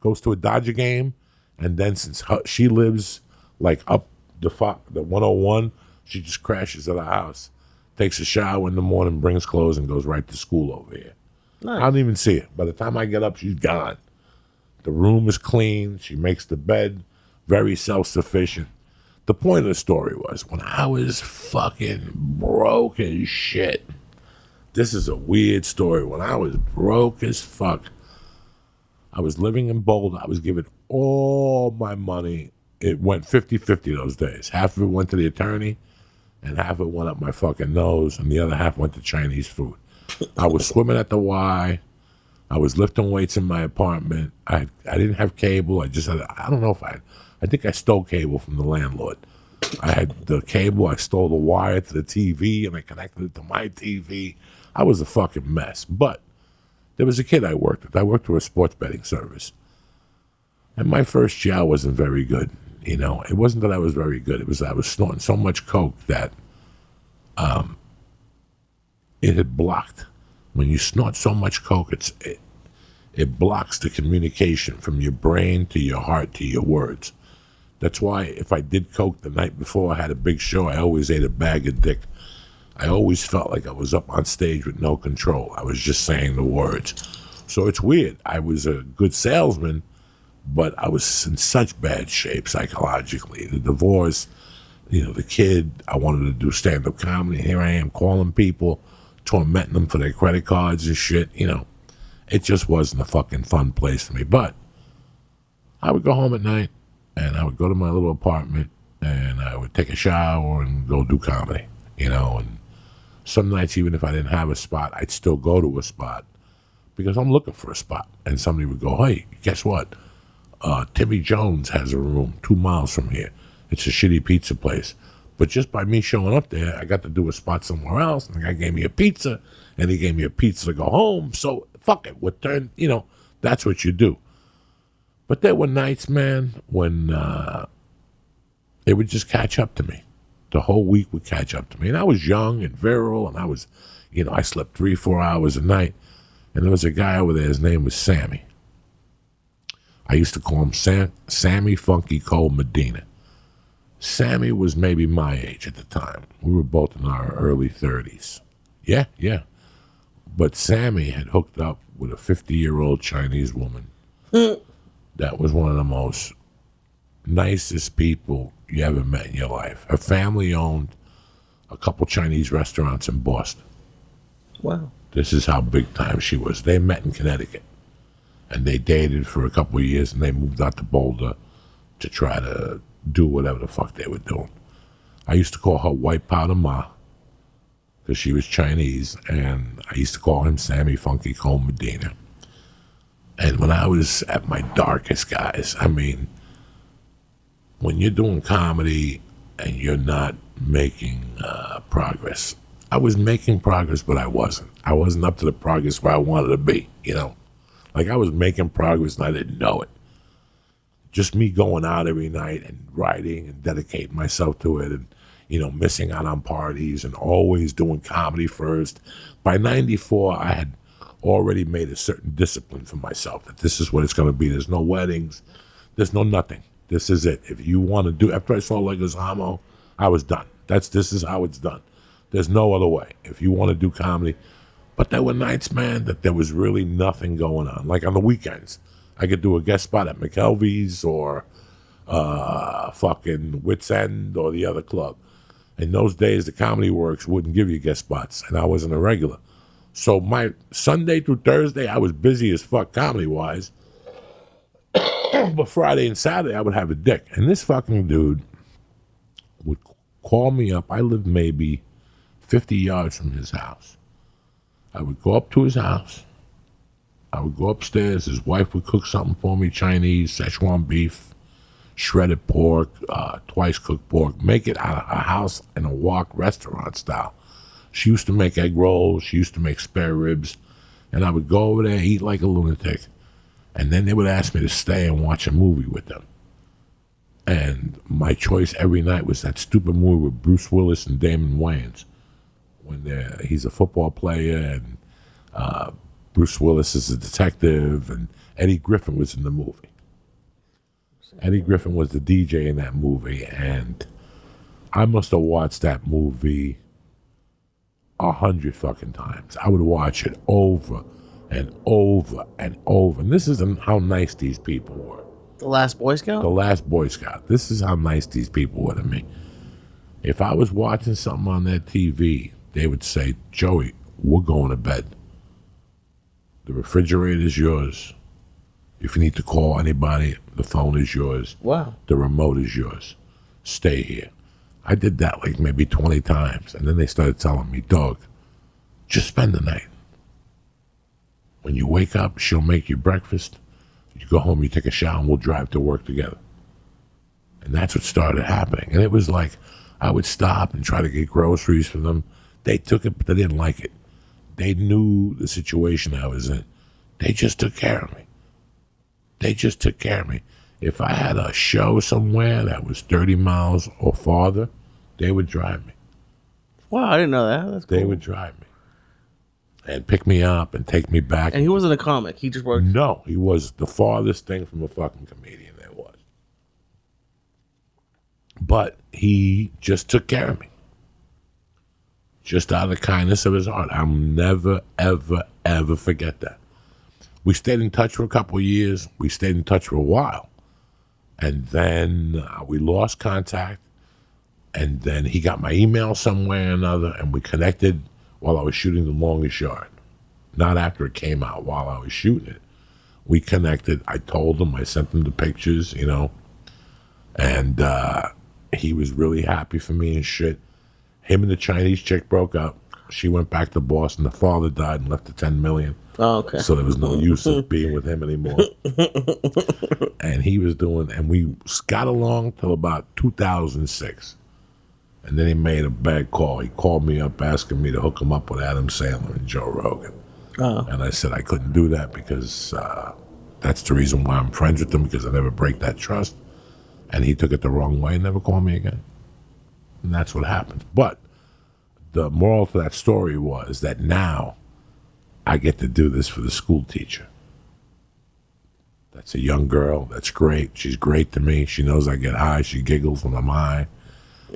goes to a Dodger game, and then since her, she lives like up the fo- the 101, she just crashes at the house, takes a shower in the morning, brings clothes, and goes right to school over here. I don't even see it. By the time I get up, she's gone. The room is clean. She makes the bed, very self sufficient. The point of the story was when I was fucking broke as shit. This is a weird story. When I was broke as fuck, I was living in Boulder. I was giving all my money. It went 50 50 those days. Half of it went to the attorney, and half it went up my fucking nose, and the other half went to Chinese food. I was swimming at the Y. I was lifting weights in my apartment. I I didn't have cable. I just had I don't know if I I think I stole cable from the landlord. I had the cable. I stole the wire to the TV and I connected it to my TV. I was a fucking mess. But there was a kid I worked with. I worked for a sports betting service, and my first job wasn't very good. You know, it wasn't that I was very good. It was that I was snorting so much coke that um, it had blocked. When you snort so much coke, it's it, it blocks the communication from your brain to your heart to your words. That's why if I did coke the night before I had a big show, I always ate a bag of dick. I always felt like I was up on stage with no control. I was just saying the words. So it's weird. I was a good salesman, but I was in such bad shape psychologically. The divorce, you know, the kid, I wanted to do stand up comedy. Here I am calling people, tormenting them for their credit cards and shit. You know, it just wasn't a fucking fun place for me. But I would go home at night and I would go to my little apartment and I would take a shower and go do comedy, you know. And some nights, even if I didn't have a spot, I'd still go to a spot because I'm looking for a spot. And somebody would go, hey, guess what? Uh, Timmy Jones has a room two miles from here. It's a shitty pizza place. But just by me showing up there, I got to do a spot somewhere else. And the guy gave me a pizza, and he gave me a pizza to go home. So fuck it. What turn? You know, that's what you do. But there were nights, man, when uh, it would just catch up to me. The whole week would catch up to me. And I was young and virile, and I was, you know, I slept three, four hours a night. And there was a guy over there, his name was Sammy. I used to call him Sam, Sammy Funky Cole Medina. Sammy was maybe my age at the time. We were both in our early 30s. Yeah, yeah. But Sammy had hooked up with a 50 year old Chinese woman that was one of the most nicest people you ever met in your life. Her family owned a couple Chinese restaurants in Boston. Wow. This is how big time she was. They met in Connecticut. And they dated for a couple of years and they moved out to Boulder to try to do whatever the fuck they were doing. I used to call her White Powder Ma because she was Chinese, and I used to call him Sammy Funky Cole Medina. And when I was at my darkest, guys, I mean, when you're doing comedy and you're not making uh, progress, I was making progress, but I wasn't. I wasn't up to the progress where I wanted to be, you know? Like I was making progress and I didn't know it. Just me going out every night and writing and dedicating myself to it and, you know, missing out on parties and always doing comedy first. By 94, I had already made a certain discipline for myself that this is what it's going to be. There's no weddings, there's no nothing. This is it. If you want to do, after I saw Leguizamo, I was done. That's this is how it's done. There's no other way. If you want to do comedy, but there were nights, man, that there was really nothing going on. Like on the weekends, I could do a guest spot at McKelvey's or uh, fucking Wits End or the other club. In those days, the Comedy Works wouldn't give you guest spots, and I wasn't a regular. So my Sunday through Thursday, I was busy as fuck comedy wise. but Friday and Saturday, I would have a dick. And this fucking dude would call me up. I lived maybe 50 yards from his house. I would go up to his house. I would go upstairs. His wife would cook something for me Chinese, Szechuan beef, shredded pork, uh, twice cooked pork. Make it out of a house in a wok restaurant style. She used to make egg rolls. She used to make spare ribs. And I would go over there, eat like a lunatic. And then they would ask me to stay and watch a movie with them. And my choice every night was that stupid movie with Bruce Willis and Damon Wayans. When he's a football player and uh, Bruce Willis is a detective and Eddie Griffin was in the movie. Eddie Griffin was the DJ in that movie. And I must have watched that movie a hundred fucking times. I would watch it over and over and over. And this is how nice these people were. The last Boy Scout? The last Boy Scout. This is how nice these people were to me. If I was watching something on that TV, they would say, Joey, we're going to bed. The refrigerator is yours. If you need to call anybody, the phone is yours. wow. The remote is yours. Stay here. I did that like maybe 20 times. And then they started telling me, Dog, just spend the night. When you wake up, she'll make you breakfast. You go home, you take a shower, and we'll drive to work together. And that's what started happening. And it was like I would stop and try to get groceries for them. They took it, but they didn't like it. They knew the situation I was in. They just took care of me. They just took care of me. If I had a show somewhere that was 30 miles or farther, they would drive me. Wow, I didn't know that. That's cool. They would drive me and pick me up and take me back. And he wasn't a comic. He just worked. No, he was the farthest thing from a fucking comedian there was. But he just took care of me. Just out of the kindness of his heart. I'll never, ever, ever forget that. We stayed in touch for a couple of years. We stayed in touch for a while. And then uh, we lost contact. And then he got my email somewhere or another, and we connected while I was shooting The Longest Yard. Not after it came out, while I was shooting it we connected. I told him, I sent him the pictures, you know, and uh, he was really happy for me and shit. Him and the Chinese chick broke up. She went back to Boston. The father died and left the ten million, Oh, okay. so there was no use of being with him anymore. and he was doing, and we got along till about 2006. And then he made a bad call. He called me up asking me to hook him up with Adam Sandler and Joe Rogan. Oh. And I said I couldn't do that because uh, that's the reason why I'm friends with him because I never break that trust. And he took it the wrong way and never called me again. And that's what happened. But the moral to that story was that now I get to do this for the school teacher. That's a young girl. That's great. She's great to me. She knows I get high. She giggles when I'm high.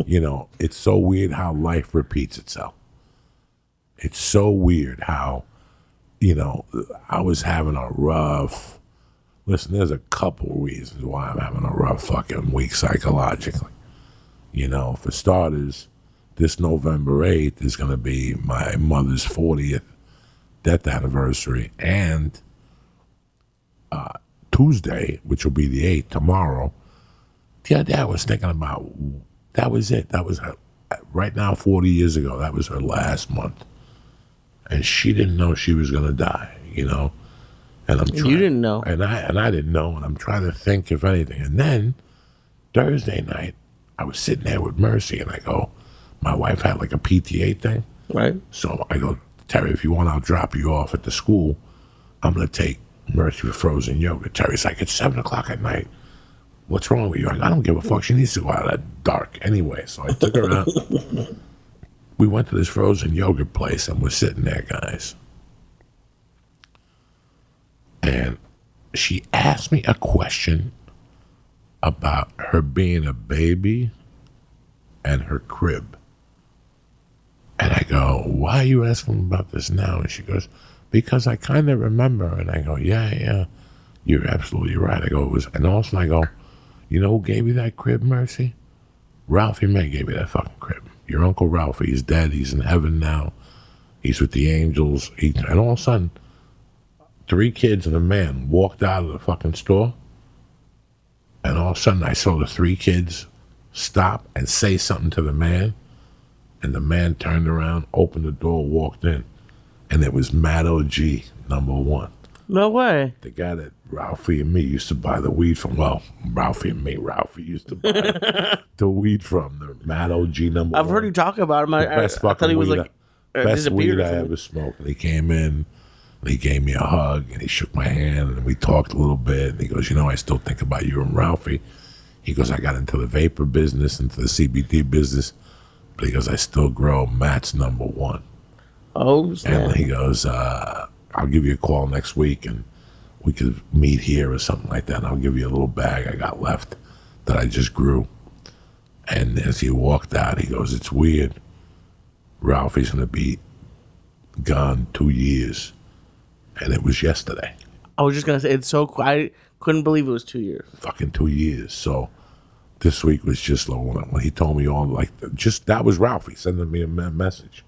You know, it's so weird how life repeats itself. It's so weird how you know, I was having a rough. Listen, there's a couple reasons why I'm having a rough fucking week psychologically. You know, for starters, this November 8th is going to be my mother's 40th death anniversary, and uh, Tuesday, which will be the 8th, tomorrow, the other day I was thinking about that was it. That was her, right now, 40 years ago, that was her last month and she didn't know she was going to die, you know. And I'm trying, you didn't know. and I and I didn't know, and I'm trying to think if anything. And then Thursday night, I was sitting there with Mercy, and I go, my wife had like a PTA thing, Right. So I go, Terry, if you want, I'll drop you off at the school. I'm going to take Mercy with frozen yogurt. Terry's like, it's 7 o'clock at night. What's wrong with you? I, I don't give a fuck. She needs to go out of that dark anyway. So I took her out. we went to this frozen yogurt place and we're sitting there, guys. And she asked me a question about her being a baby and her crib. And I go, Why are you asking about this now? And she goes, Because I kind of remember. And I go, Yeah, yeah, you're absolutely right. I go, It was, and also I go, You know who gave you that crib, Mercy? Ralphie May gave you that fucking crib. Your Uncle Ralphie, he's dead. He's in heaven now. He's with the angels. He, and all of a sudden, three kids and a man walked out of the fucking store. And all of a sudden, I saw the three kids stop and say something to the man. And the man turned around, opened the door, walked in. And it was Matt O.G., number one. No way. The guy that Ralphie and me used to buy the weed from. Well, Ralphie and me, Ralphie used to buy the weed from. The Matt O.G. number one. I've one heard you talk about him. I, I, best I fucking thought he was like I, uh, best weed I ever smoked. He came in, and he gave me a hug, and he shook my hand, and we talked a little bit. And he goes, "You know, I still think about you and Ralphie." He goes, "I got into the vapor business, into the CBD business, but he goes, I still grow Matt's number one." Oh, And he goes, uh, "I'll give you a call next week, and we could meet here or something like that. And I'll give you a little bag I got left that I just grew." And as he walked out, he goes, "It's weird. Ralphie's gonna be gone two years, and it was yesterday. I was just gonna say it's so. qu- I couldn't believe it was two years. Fucking two years. So this week was just like when when he told me all like just that was Ralphie sending me a me- message,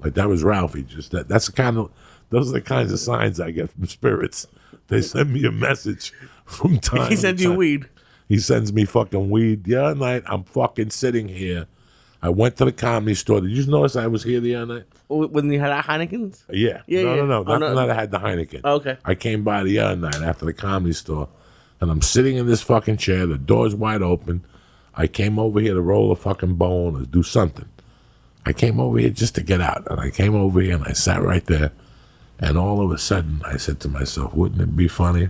like that was Ralphie. Just that. That's the kind of those are the kinds of signs I get from spirits. They send me a message from time. He to sent you time. weed. He sends me fucking weed. The other night, I'm fucking sitting here. I went to the comedy store. Did you notice I was here the other night? When you had Heineken's. Uh, yeah. Yeah, no, yeah. no, no, Oh, Not no. the night I had the Heineken. Oh, okay. I came by the other night after the comedy store, and I'm sitting in this fucking chair. The door's wide open. I came over here to roll a fucking bone or do something. I came over here just to get out, and I came over here and I sat right there. And all of a sudden, I said to myself, "Wouldn't it be funny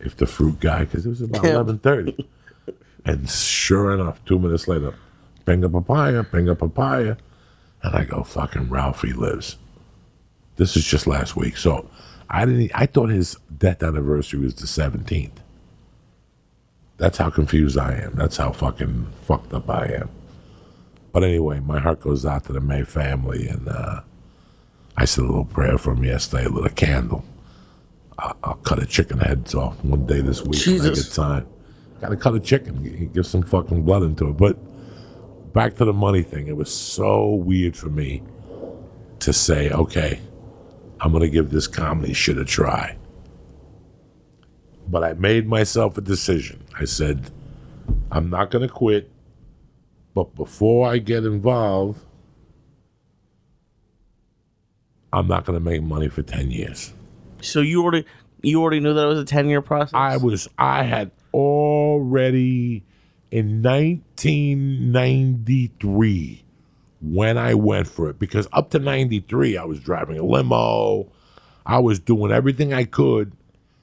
if the fruit guy?" Because it was about eleven thirty, and sure enough, two minutes later, pinga papaya, pinga papaya, and I go, "Fucking Ralphie lives." This is just last week, so I didn't. I thought his death anniversary was the seventeenth. That's how confused I am. That's how fucking fucked up I am. But anyway, my heart goes out to the May family, and uh, I said a little prayer for him yesterday, lit a candle. I'll, I'll cut a chicken heads off one day this week when I Jesus. get time. Got to cut a chicken, g- give some fucking blood into it. But back to the money thing, it was so weird for me to say, okay, I'm going to give this comedy shit a try. But I made myself a decision. I said, I'm not going to quit. But before I get involved, I'm not going to make money for 10 years. So you already you already knew that it was a ten year process. I was, I had already in 1993 when I went for it, because up to 93, I was driving a limo. I was doing everything I could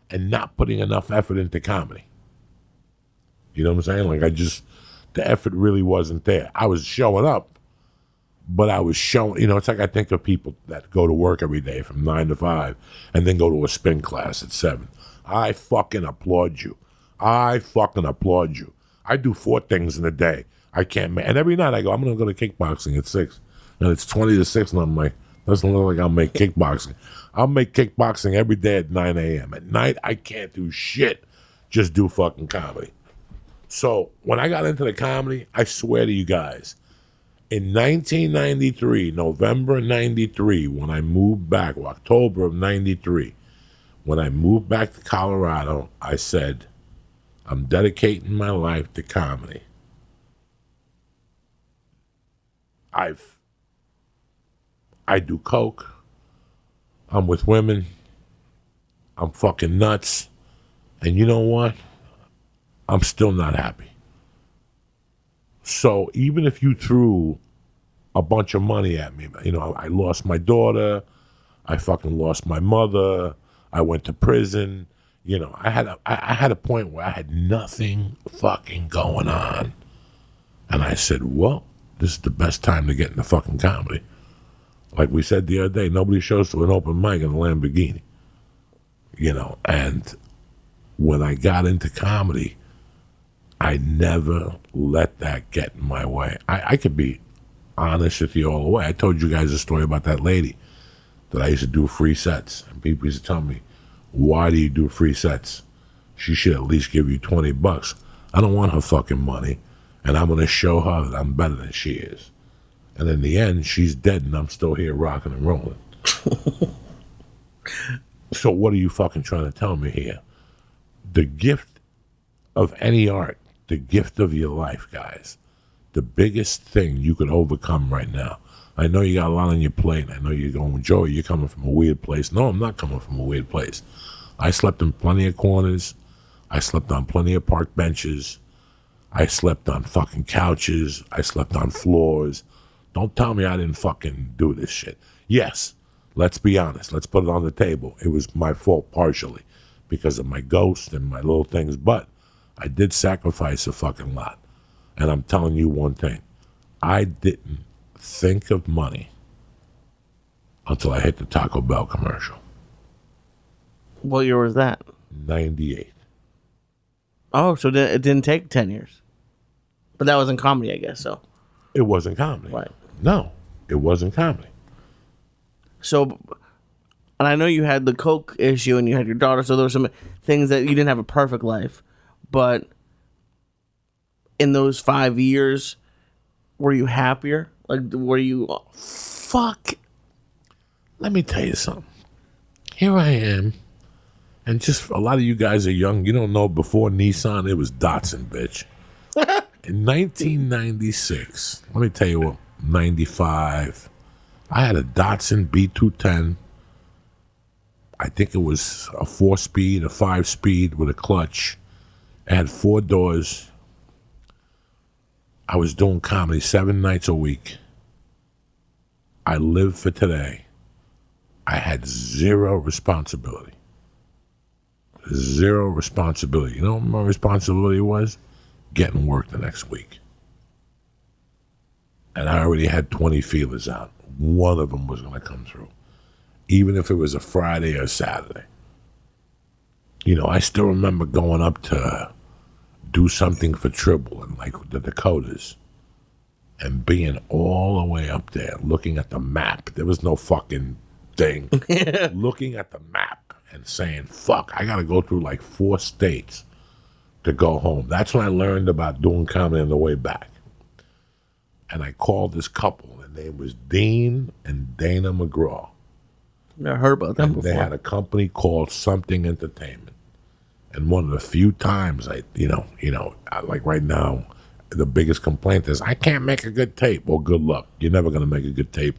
and not putting enough effort into comedy. You know what I'm saying? Like, I just, the effort really wasn't there. I was showing up, but I was showing, you know, it's like I think of people that go to work every day from nine to five and then go to a spin class at seven. I fucking applaud you. I fucking applaud you. I do four things in a day. I can't, and every night I go, I'm gonna go to kickboxing at six, and it's twenty to six, and I'm like, doesn't look like I'll make kickboxing. I'll make kickboxing every day at nine a.m. At night I can't do shit, just do fucking comedy. So when I got into the comedy, I swear to you guys, in 1993, November 93, when I moved back, October of 93, when I moved back to Colorado, I said, I'm dedicating my life to comedy. I've I do coke. I'm with women. I'm fucking nuts. And you know what? I'm still not happy. So even if you threw a bunch of money at me. You know, I lost my daughter. I fucking lost my mother. I went to prison. You know, I had a, I, had a point where I had nothing fucking going on, and I said, "Well, this is the best time to get into fucking comedy." Like we said the other day, nobody shows to an open mic in a Lamborghini. You know, and when I got into comedy, I never let that get in my way. I, I could be honest with you all the way. I told you guys a story about that lady that I used to do free sets. And people used to tell me, why do you do free sets? She should at least give you 20 bucks. I don't want her fucking money. And I'm going to show her that I'm better than she is. And in the end, she's dead and I'm still here rocking and rolling. so what are you fucking trying to tell me here? The gift of any art, the gift of your life, guys, the biggest thing you could overcome right now. I know you got a lot on your plate. I know you're going, Joey, you're coming from a weird place. No, I'm not coming from a weird place. I slept in plenty of corners. I slept on plenty of park benches. I slept on fucking couches. I slept on floors. Don't tell me I didn't fucking do this shit. Yes, let's be honest. Let's put it on the table. It was my fault partially because of my ghost and my little things, but I did sacrifice a fucking lot. And I'm telling you one thing I didn't think of money until I hit the Taco Bell commercial. What year was that? 98. Oh, so it didn't take ten years, but that was in comedy, I guess. So It wasn't comedy. Right. No, it wasn't comedy. So, and I know you had the coke issue and you had your daughter, so there were some things that you didn't have a perfect life, but in those five years, were you happier? Like, were you? Fuck. Let me tell you something. Here I am. And just a lot of you guys are young. You don't know before Nissan, it was Datsun, bitch. In 1996, let me tell you what, 95, I had a Datsun B210. I think it was a four speed, a five speed with a clutch. It had four doors. I was doing comedy seven nights a week. I lived for today. I had zero responsibility. Zero responsibility. You know what my responsibility was? Getting work the next week. And I already had 20 feelers out. One of them was going to come through, even if it was a Friday or Saturday. You know, I still remember going up to do something for Tribble and like the Dakotas and being all the way up there looking at the map. There was no fucking thing. looking at the map and saying, fuck, I got to go through like four states to go home. That's when I learned about doing comedy on the way back. And I called this couple. Their name was Dean and Dana McGraw. I heard about them And they had a company called Something Entertainment. And one of the few times I, you know, you know, I- like right now, the biggest complaint is I can't make a good tape. Well, good luck. You're never going to make a good tape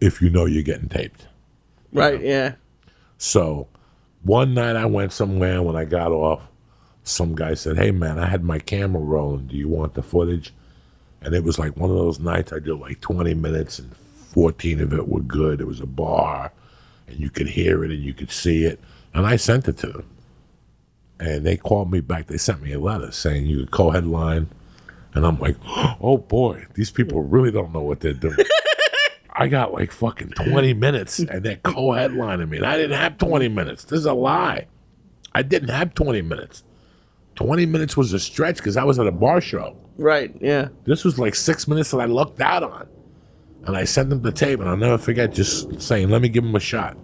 if you know you're getting taped. right? Yeah. So one night I went somewhere and when I got off, some guy said, Hey man, I had my camera rolling. Do you want the footage? And it was like one of those nights I did like 20 minutes and 14 of it were good. It was a bar and you could hear it and you could see it. And I sent it to them. And they called me back. They sent me a letter saying you could co headline. And I'm like, oh boy, these people really don't know what they're doing. I got like fucking 20 minutes and they're co headlining me. And I didn't have 20 minutes. This is a lie. I didn't have 20 minutes. 20 minutes was a stretch because I was at a bar show. Right. Yeah. This was like six minutes that I lucked out on. And I sent them the tape, and I'll never forget just saying, let me give them a shot.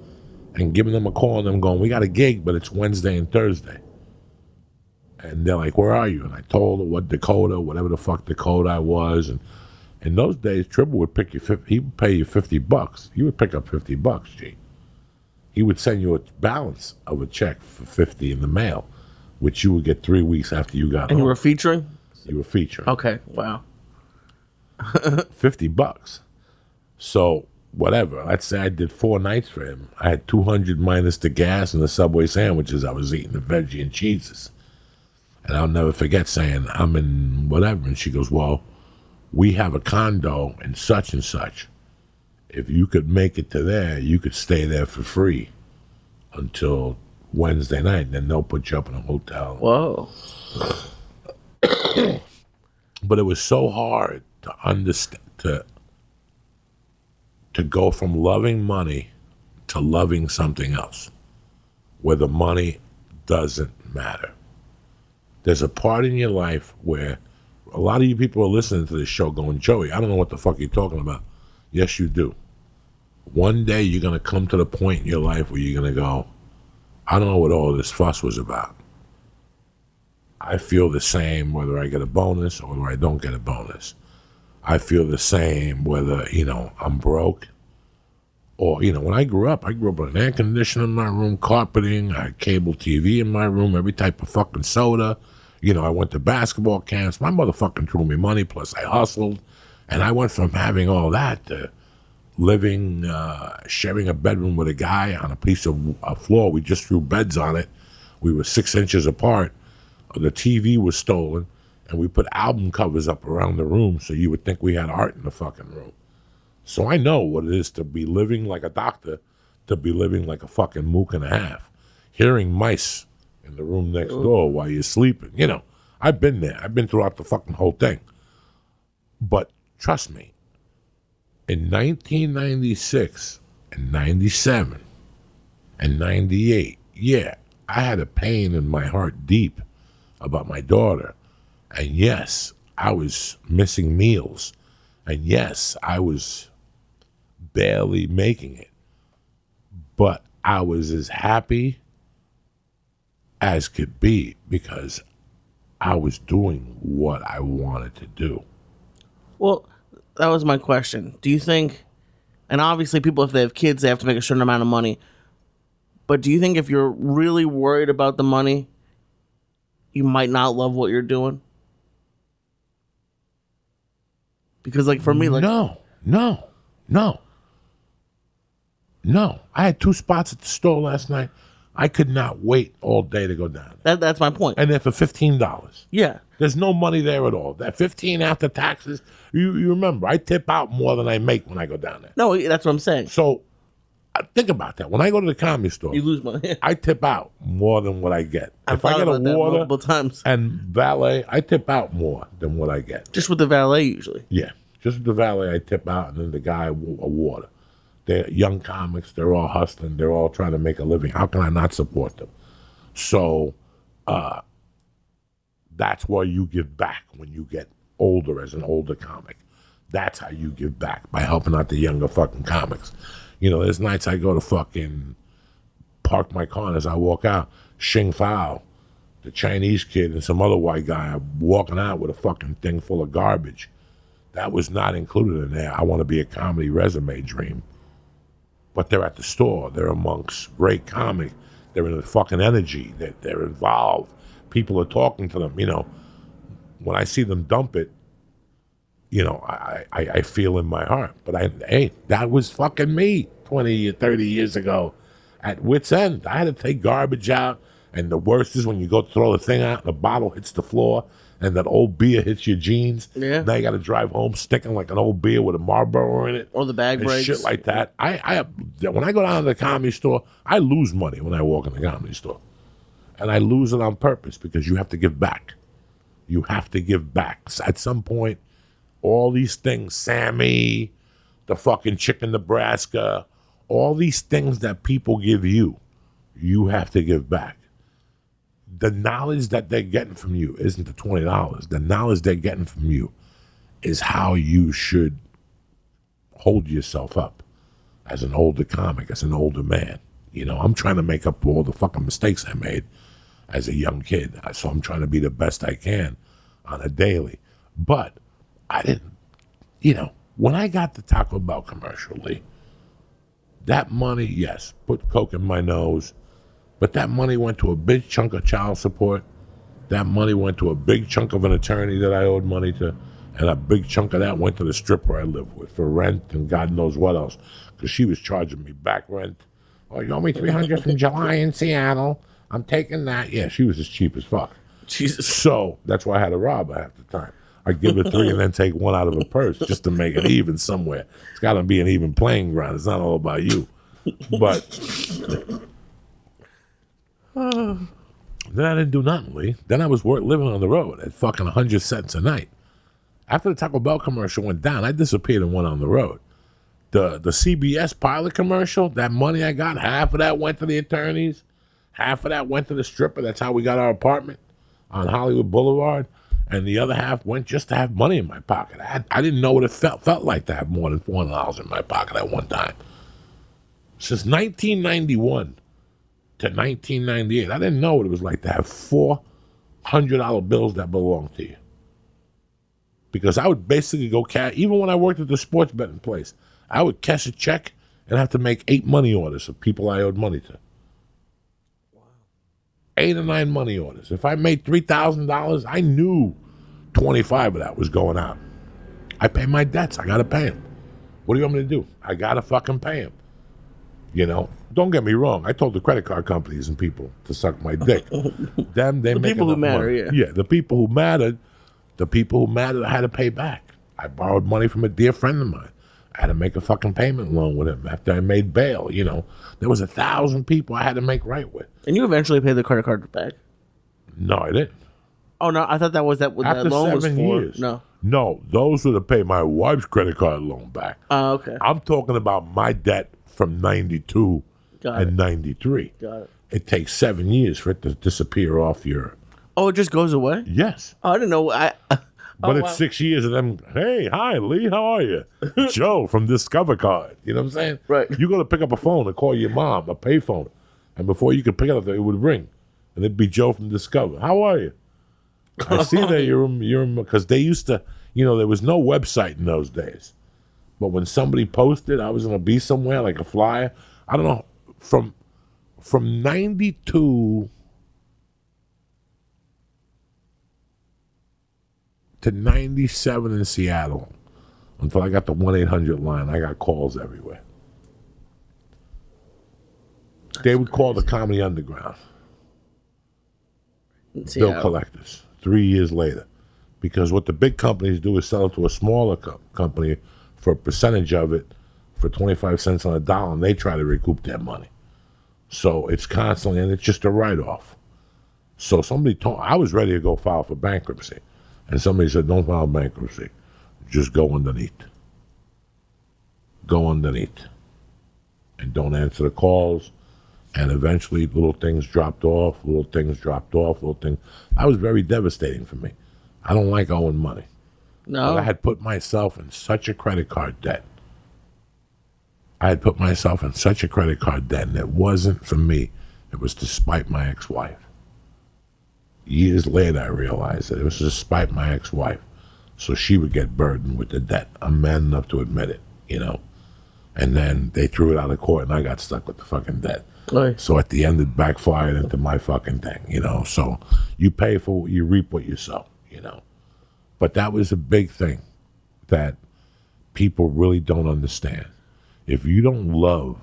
And giving them a call, and them going, we got a gig, but it's Wednesday and Thursday. And they're like, where are you? And I told them what Dakota, whatever the fuck Dakota I was. And in those days, Tribble would pick you, 50, he would pay you 50 bucks. You would pick up 50 bucks, G. He would send you a balance of a check for 50 in the mail, which you would get three weeks after you got And you were featuring. you were featuring. Okay. Wow. 50 bucks. So, whatever. Let's say I did four nights for him. I had 200 minus the gas and the Subway sandwiches I was eating, the veggie and cheeses. And I'll never forget saying, I'm in whatever. And she goes, Well, we have a condo and such and such. If you could make it to there, you could stay there for free until Wednesday night. And then they'll put you up in a hotel. Whoa. but it was so hard to understand to to go from loving money to loving something else where the money doesn't matter there's a part in your life where a lot of you people are listening to this show going joey i don't know what the fuck you're talking about yes you do one day you're going to come to the point in your life where you're going to go i don't know what all this fuss was about I feel the same whether I get a bonus or whether I don't get a bonus. I feel the same whether, you know, I'm broke or, you know, when I grew up, I grew up with an air conditioner in my room, carpeting, I had cable TV in my room, every type of fucking soda. You know, I went to basketball camps. My motherfucking threw me money, plus I hustled. And I went from having all that to living, uh, sharing a bedroom with a guy on a piece of a floor. We just threw beds on it. We were six inches apart the TV was stolen, and we put album covers up around the room so you would think we had art in the fucking room. So I know what it is to be living like a doctor, to be living like a fucking mook and a half, hearing mice in the room next oh. door while you're sleeping. You know, I've been there. I've been throughout the fucking whole thing. But trust me, in 1996 and 97 and 98, yeah, I had a pain in my heart deep about my daughter. And yes, I was missing meals. And yes, I was barely making it. But I was as happy as could be because I was doing what I wanted to do. Well, that was my question. Do you think, and obviously, people, if they have kids, they have to make a certain amount of money. But do you think if you're really worried about the money, you might not love what you're doing? Because, like, for me, like, no, no, no, no. I had two spots at the store last night. I could not wait all day to go down. that, that's my point. And they're for fifteen dollars. yeah. There's no money there at all. That fifteen after taxes. You you remember? I tip out more than I make when I go down there. No, that's what I'm saying. So uh, think about that. When I go to the comedy store, You lose money. I tip out more than what I get. I've if I get a water multiple times. and valet, I tip out more than what I get. Just with the valet, usually. Yeah, just with the valet I tip out, and then the guy a water. They're young comics. They're all hustling. They're all trying to make a living. How can I not support them? So, uh, that's why you give back when you get older as an older comic. That's how you give back by helping out the younger fucking comics. You know, there's nights I go to fucking park my car and as I walk out, Xing Fao, the Chinese kid, and some other white guy are walking out with a fucking thing full of garbage. That was not included in there. I want to be a comedy resume dream. But they're at the store. They're amongst great comics. They're in the fucking energy. They're, they're involved. People are talking to them. You know, when I see them dump it, you know, I, I, I feel in my heart. But I, hey, that was fucking me 20 or 30 years ago at wit's end. I had to take garbage out. And the worst is when you go throw the thing out and the bottle hits the floor and that old beer hits your jeans. Yeah. Now you got to drive home sticking like an old beer with a Marlboro in it Or the bag and breaks. shit like that. I, I when I go down to the comedy store, I lose money when I walk in the comedy store, and I lose it on purpose because you have to give back. You have to give back at some point. All these things, Sammy, the fucking chicken Nebraska, all these things that people give you, you have to give back. The knowledge that they're getting from you isn't the twenty dollars. The knowledge they're getting from you is how you should hold yourself up as an older comic, as an older man. You know, I'm trying to make up for all the fucking mistakes I made as a young kid. So I'm trying to be the best I can on a daily. But I didn't, you know, when I got the Taco Bell commercially, that money, yes, put coke in my nose, but that money went to a big chunk of child support. That money went to a big chunk of an attorney that I owed money to, and a big chunk of that went to the stripper I lived with for rent and God knows what else, because she was charging me back rent. Oh, you owe me three hundred from July in Seattle. I'm taking that. Yeah, she was as cheap as fuck. Jesus. So that's why I had to rob her half the time. I give her three and then take one out of her purse just to make it even somewhere. It's got to be an even playing ground. It's not all about you. But then I didn't do nothing, Lee. Then I was work living on the road at fucking 100 cents a night. After the Taco Bell commercial went down, I disappeared and went on the road. The the CBS pilot commercial, that money I got, half of that went to the attorneys, half of that went to the stripper. That's how we got our apartment on Hollywood Boulevard. And the other half went just to have money in my pocket. I, had, I didn't know what it felt felt like to have more than four hundred dollars in my pocket at one time. Since 1991 to 1998, I didn't know what it was like to have four hundred dollar bills that belonged to you. Because I would basically go cash, even when I worked at the sports betting place, I would cash a check and have to make eight money orders of people I owed money to. Eight or nine money orders. If I made three thousand dollars, I knew twenty-five of that was going out. I pay my debts. I gotta pay them. What do you want me to do? I gotta fucking pay them. You know, don't get me wrong. I told the credit card companies and people to suck my dick. Oh, Them, they The make people who matter, money. yeah. yeah, the people who mattered, the people who mattered, I had to pay back. I borrowed money from a dear friend of mine. I had to make a fucking payment loan with him after I made bail. You know, there was a thousand people I had to make right with. And you eventually paid the credit card back. No, I didn't. Oh no, I thought that was that what After that loan was seven for. years. No. No, those were to pay my wife's credit card loan back. Oh, okay. I'm talking about my debt from 92 Got and it. 93. Got it. It takes seven years for it to disappear off your. Oh, it just goes away. Yes. Oh, I didn't know. I oh, But it's wow. six years of them. Hey, hi, Lee. How are you? Joe from Discover Card. You know what I'm saying? Right. You go to pick up a phone and call your mom, a payphone, and before you could pick it up, it would ring, and it'd be Joe from Discover. How are you? I see that you're you're because they used to, you know, there was no website in those days. But when somebody posted, I was gonna be somewhere like a flyer. I don't know from from '92 to 97 in Seattle until I got the 1 800 line. I got calls everywhere. they would call the Comedy Underground bill yeah. collectors three years later. Because what the big companies do is sell it to a smaller co- company for a percentage of it for 25 cents on a dollar, and they try to recoup their money. So it's constantly, and it's just a write off. So somebody told, I was ready to go file for bankruptcy. And somebody said, don't file bankruptcy. Just go underneath. Go underneath. And don't answer the calls. And eventually, little things dropped off, little things dropped off, little things. That was very devastating for me. I don't like owing money. No. I had put myself in such a credit card debt. I had put myself in such a credit card debt, and it wasn't for me. It was to spite my ex-wife. Years later, I realized that it was to spite my ex-wife, so she would get burdened with the debt. I'm man enough to admit it, you know. And then they threw it out of court, and I got stuck with the fucking debt. Right. So at the end, it backfired into my fucking thing, you know. So you pay for what you reap what you sow. But that was a big thing that people really don't understand. If you don't love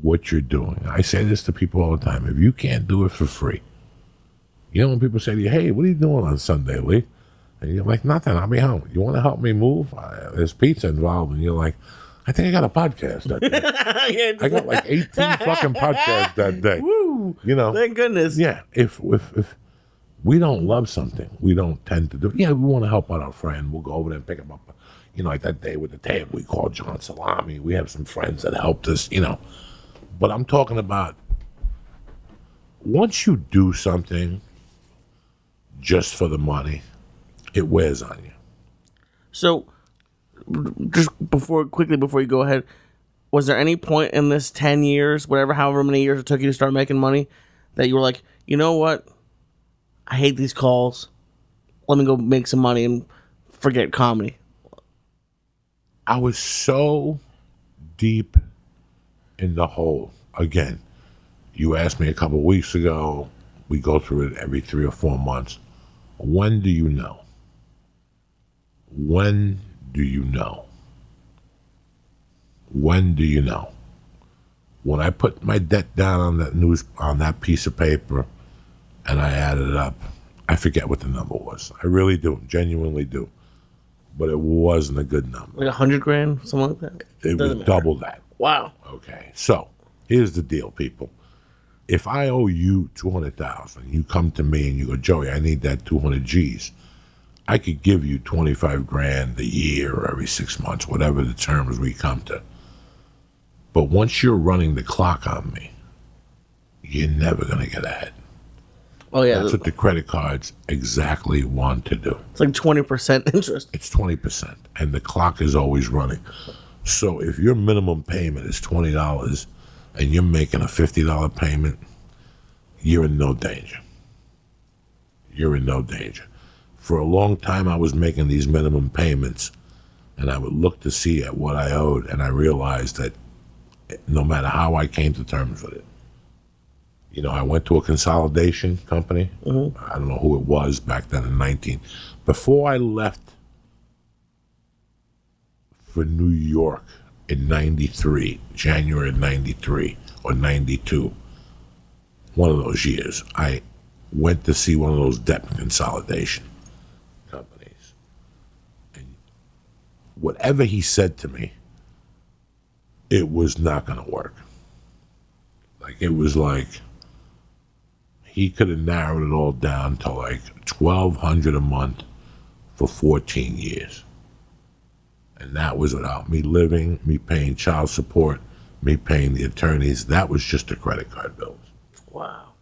what you're doing, I say this to people all the time. If you can't do it for free, you know when people say to you, "Hey, what are you doing on Sunday, Lee?" And you're like, "Nothing. I'll be home. You want to help me move? There's pizza involved." And you're like, "I think I got a podcast that day. I got like 18 fucking podcasts that day. Woo! You know, Thank goodness. yeah. If if if we don't love something, we don't tend to do. Yeah, we want to help out our friend. We'll go over there and pick him up. You know, like that day with the tape, we called John Salami. We have some friends that helped us. You know, but I'm talking about once you do something just for the money, it wears on you. So, just before quickly before you go ahead, was there any point in this ten years, whatever, however many years it took you to start making money, that you were like, you know what, I hate these calls. Let me go make some money and forget comedy. I was so deep in the hole. Again, you asked me a couple weeks ago. We go through it every three or four months. When do you know? When do you know? When do you know? When I put my debt down on that news on that piece of paper and I added up, I forget what the number was. I really do, genuinely do. But it wasn't a good number. Like a hundred grand, something like that. It was matter. double that. Wow. Okay, so here's the deal, people. If I owe you two hundred thousand, you come to me and you go, Joey, I need that two hundred G's. I could give you twenty five grand a year or every six months, whatever the terms we come to. But once you're running the clock on me, you're never gonna get ahead. Oh yeah, That's what the credit cards exactly want to do. it's like twenty percent interest. It's twenty percent, and the clock is always running. So if your minimum payment is twenty dollars, and you're making a fifty dollar payment, you're in no danger. You're in no danger. For a long time, I was making these minimum payments, and I would look to see at what I owed, and I realized that no matter how I came to terms with it, you know, I went to a consolidation company. Mm-hmm. I don't know who it was back then in 19. Before I left for New York in 93, January of 93 or 92, one of those years, I went to see one of those debt consolidation companies. And whatever he said to me, it was not going to work. Like, it was like, he could have narrowed it all down to like twelve hundred a month for fourteen years, and that was without me living, me paying child support, me paying the attorneys. That was just the credit card bills. Wow.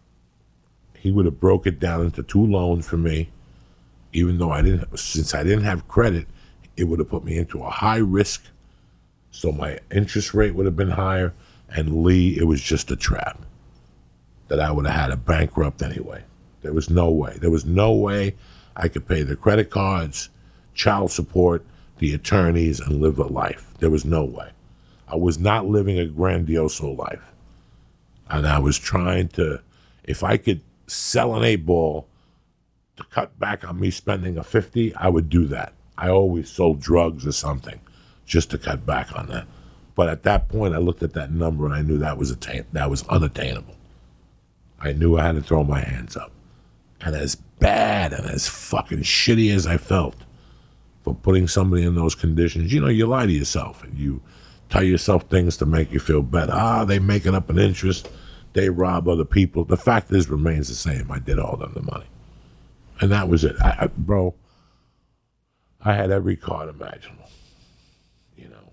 He would have broke it down into two loans for me, even though I didn't. Since I didn't have credit, it would have put me into a high risk, so my interest rate would have been higher. And Lee, it was just a trap that I would have had a bankrupt anyway. There was no way. There was no way I could pay the credit cards, child support, the attorneys, and live a life. There was no way. I was not living a grandioso life. And I was trying to, if I could sell an eight ball to cut back on me spending a 50, I would do that. I always sold drugs or something just to cut back on that. But at that point, I looked at that number and I knew that was attain- that was unattainable. I knew I had to throw my hands up. And as bad and as fucking shitty as I felt for putting somebody in those conditions, you know, you lie to yourself and you tell yourself things to make you feel better. Ah, they make it up an interest. They rob other people. The fact is, remains the same. I did all them the money. And that was it. I, I, bro, I had every card imaginable, you know.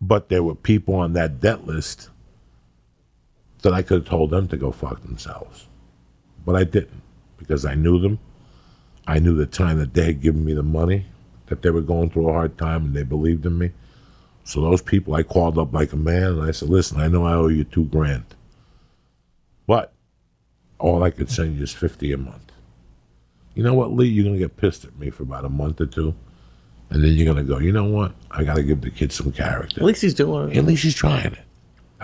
But there were people on that debt list that I could have told them to go fuck themselves. But I didn't because I knew them. I knew the time that they had given me the money, that they were going through a hard time and they believed in me. So those people I called up like a man and I said, listen, I know I owe you two grand. But all I could send you is 50 a month. You know what, Lee? You're going to get pissed at me for about a month or two. And then you're going to go, you know what? I got to give the kid some character. At least he's doing it. At least he's trying it.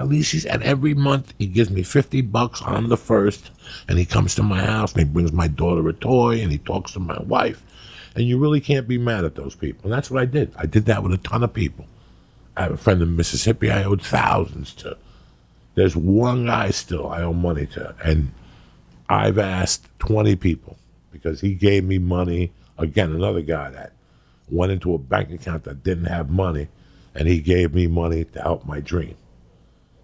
At least he's and every month he gives me fifty bucks on the first, and he comes to my house and he brings my daughter a toy and he talks to my wife, and you really can't be mad at those people. And that's what I did. I did that with a ton of people. I have a friend in Mississippi I owed thousands to. There's one guy still I owe money to, and I've asked twenty people because he gave me money. Again, another guy that went into a bank account that didn't have money, and he gave me money to help my dream.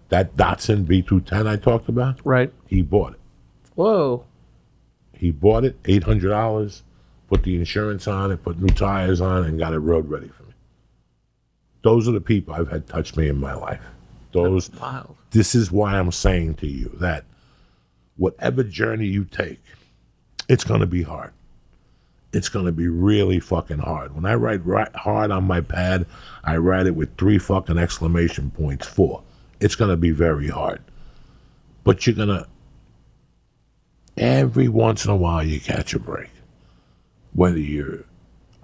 That Datsun B210 I talked about, Right. he bought it. Whoa. He bought it, eight hundred dollars, put the insurance on it, put new tires on, it, and got it road ready for me. Those are the people I've had touch me in my life. Those. Wow. This is why I'm saying to you that whatever journey you take, it's going to be hard. It's going to be really fucking hard. When I write right hard on my pad, I write it with three fucking exclamation points. Four. It's going to be very hard. But you're going to, every once in a while, you catch a break. Whether you're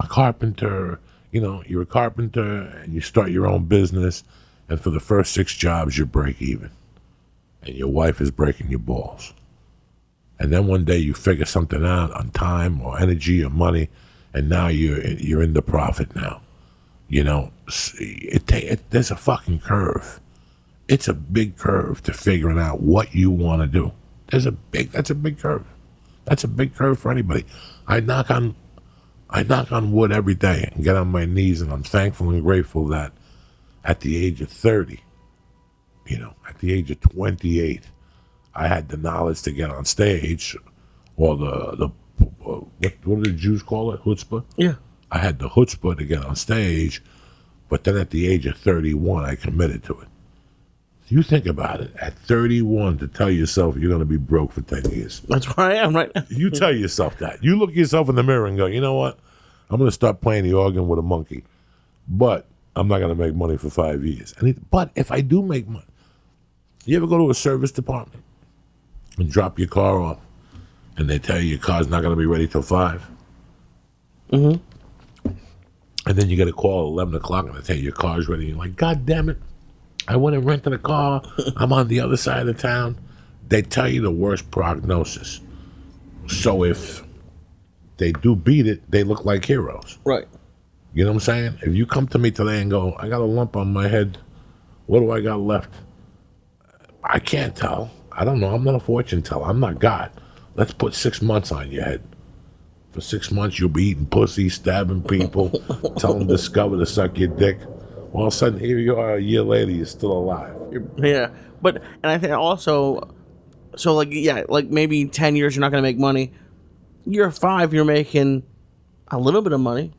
a carpenter, you know, you're a carpenter and you start your own business, and for the first six jobs, you break even. And your wife is breaking your balls. And then one day you figure something out on time or energy or money, and now you're you're in the profit now. You know, it, it there's a fucking curve. It's a big curve to figuring out what you want to do. There's a big that's a big curve. That's a big curve for anybody. I knock on, I knock on wood every day and get on my knees, and I'm thankful and grateful that at the age of 30, you know, at the age of 28, I had the knowledge to get on stage, or the the what, what do the Jews call it, chutzpah? Yeah. I had the chutzpah to get on stage, but then at the age of 31, I committed to it. You think about it. At 31, to tell yourself you're going to be broke for 10 years. That's where I am right now. You tell yourself that. You look yourself in the mirror and go, you know what? I'm going to start playing the organ with a monkey, but I'm not going to make money for five years. And it, but if I do make money, you ever go to a service department and drop your car off, and they tell you your car's not going to be ready till 5 Mm-hmm. And then you get a call at 11 o'clock and they tell you your car's ready. You're like, God damn it. I went and rented a car. I'm on the other side of town. They tell you the worst prognosis. So if they do beat it, they look like heroes. Right. You know what I'm saying? If you come to me today and go, I got a lump on my head, what do I got left? I can't tell. I don't know. I'm not a fortune teller. I'm not God. Let's put six months on your head. For six months, you'll be eating pussy, stabbing people, telling them discover to suck your dick. All of a sudden, here you are a year later, you're still alive. Yeah. But and I think also so like yeah, like maybe ten years you're not gonna make money. Year five you're making a little bit of money.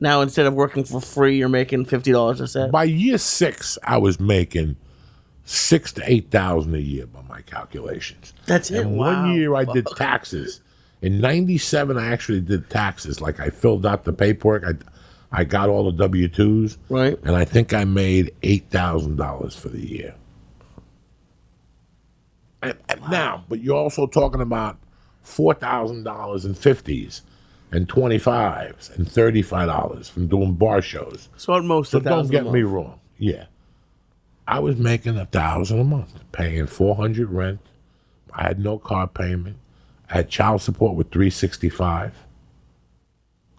Now instead of working for free, you're making fifty dollars a set. By year six, I was making six to eight thousand a year by my calculations. That's it. And Wow. one year I did taxes. In '97, I actually did taxes. Like I filled out the paperwork. I, I got all the W twos, Right. and I think I made eight thousand dollars for the year. And, and Now, but you're also talking about four thousand dollars in fifties, and twenty fives, and thirty five dollars from doing bar shows. So at most So don't get me wrong. Yeah. I was making a thousand a month, paying four hundred rent. I had no car payment. I had child support with three sixty five.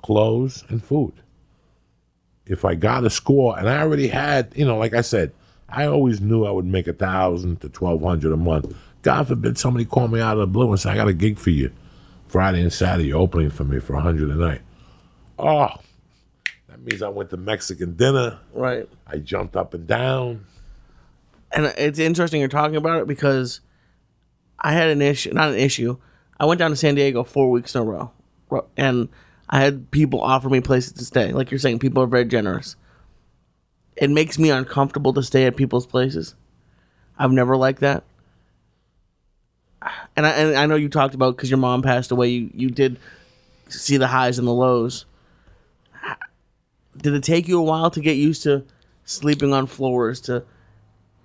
Clothes and food. If I got a score, and I already had, you know, like I said, I always knew I would make a thousand to twelve hundred a month. God forbid somebody call me out of the blue and said, I got a gig for you. Friday and Saturday you're opening for me for a hundred a night. Oh, that means I went to Mexican dinner. Right. I jumped up and down. and it's interesting you're talking about it because I had an issue, not an issue. I went down to San Diego four weeks in a row, and I had people offer me places to stay. Like you're saying, people are very generous. It makes me uncomfortable to stay at people's places. I've never liked that. And I, and I know you talked about because your mom passed away. You you did see the highs and the lows. Did it take you a while to get used to sleeping on floors, to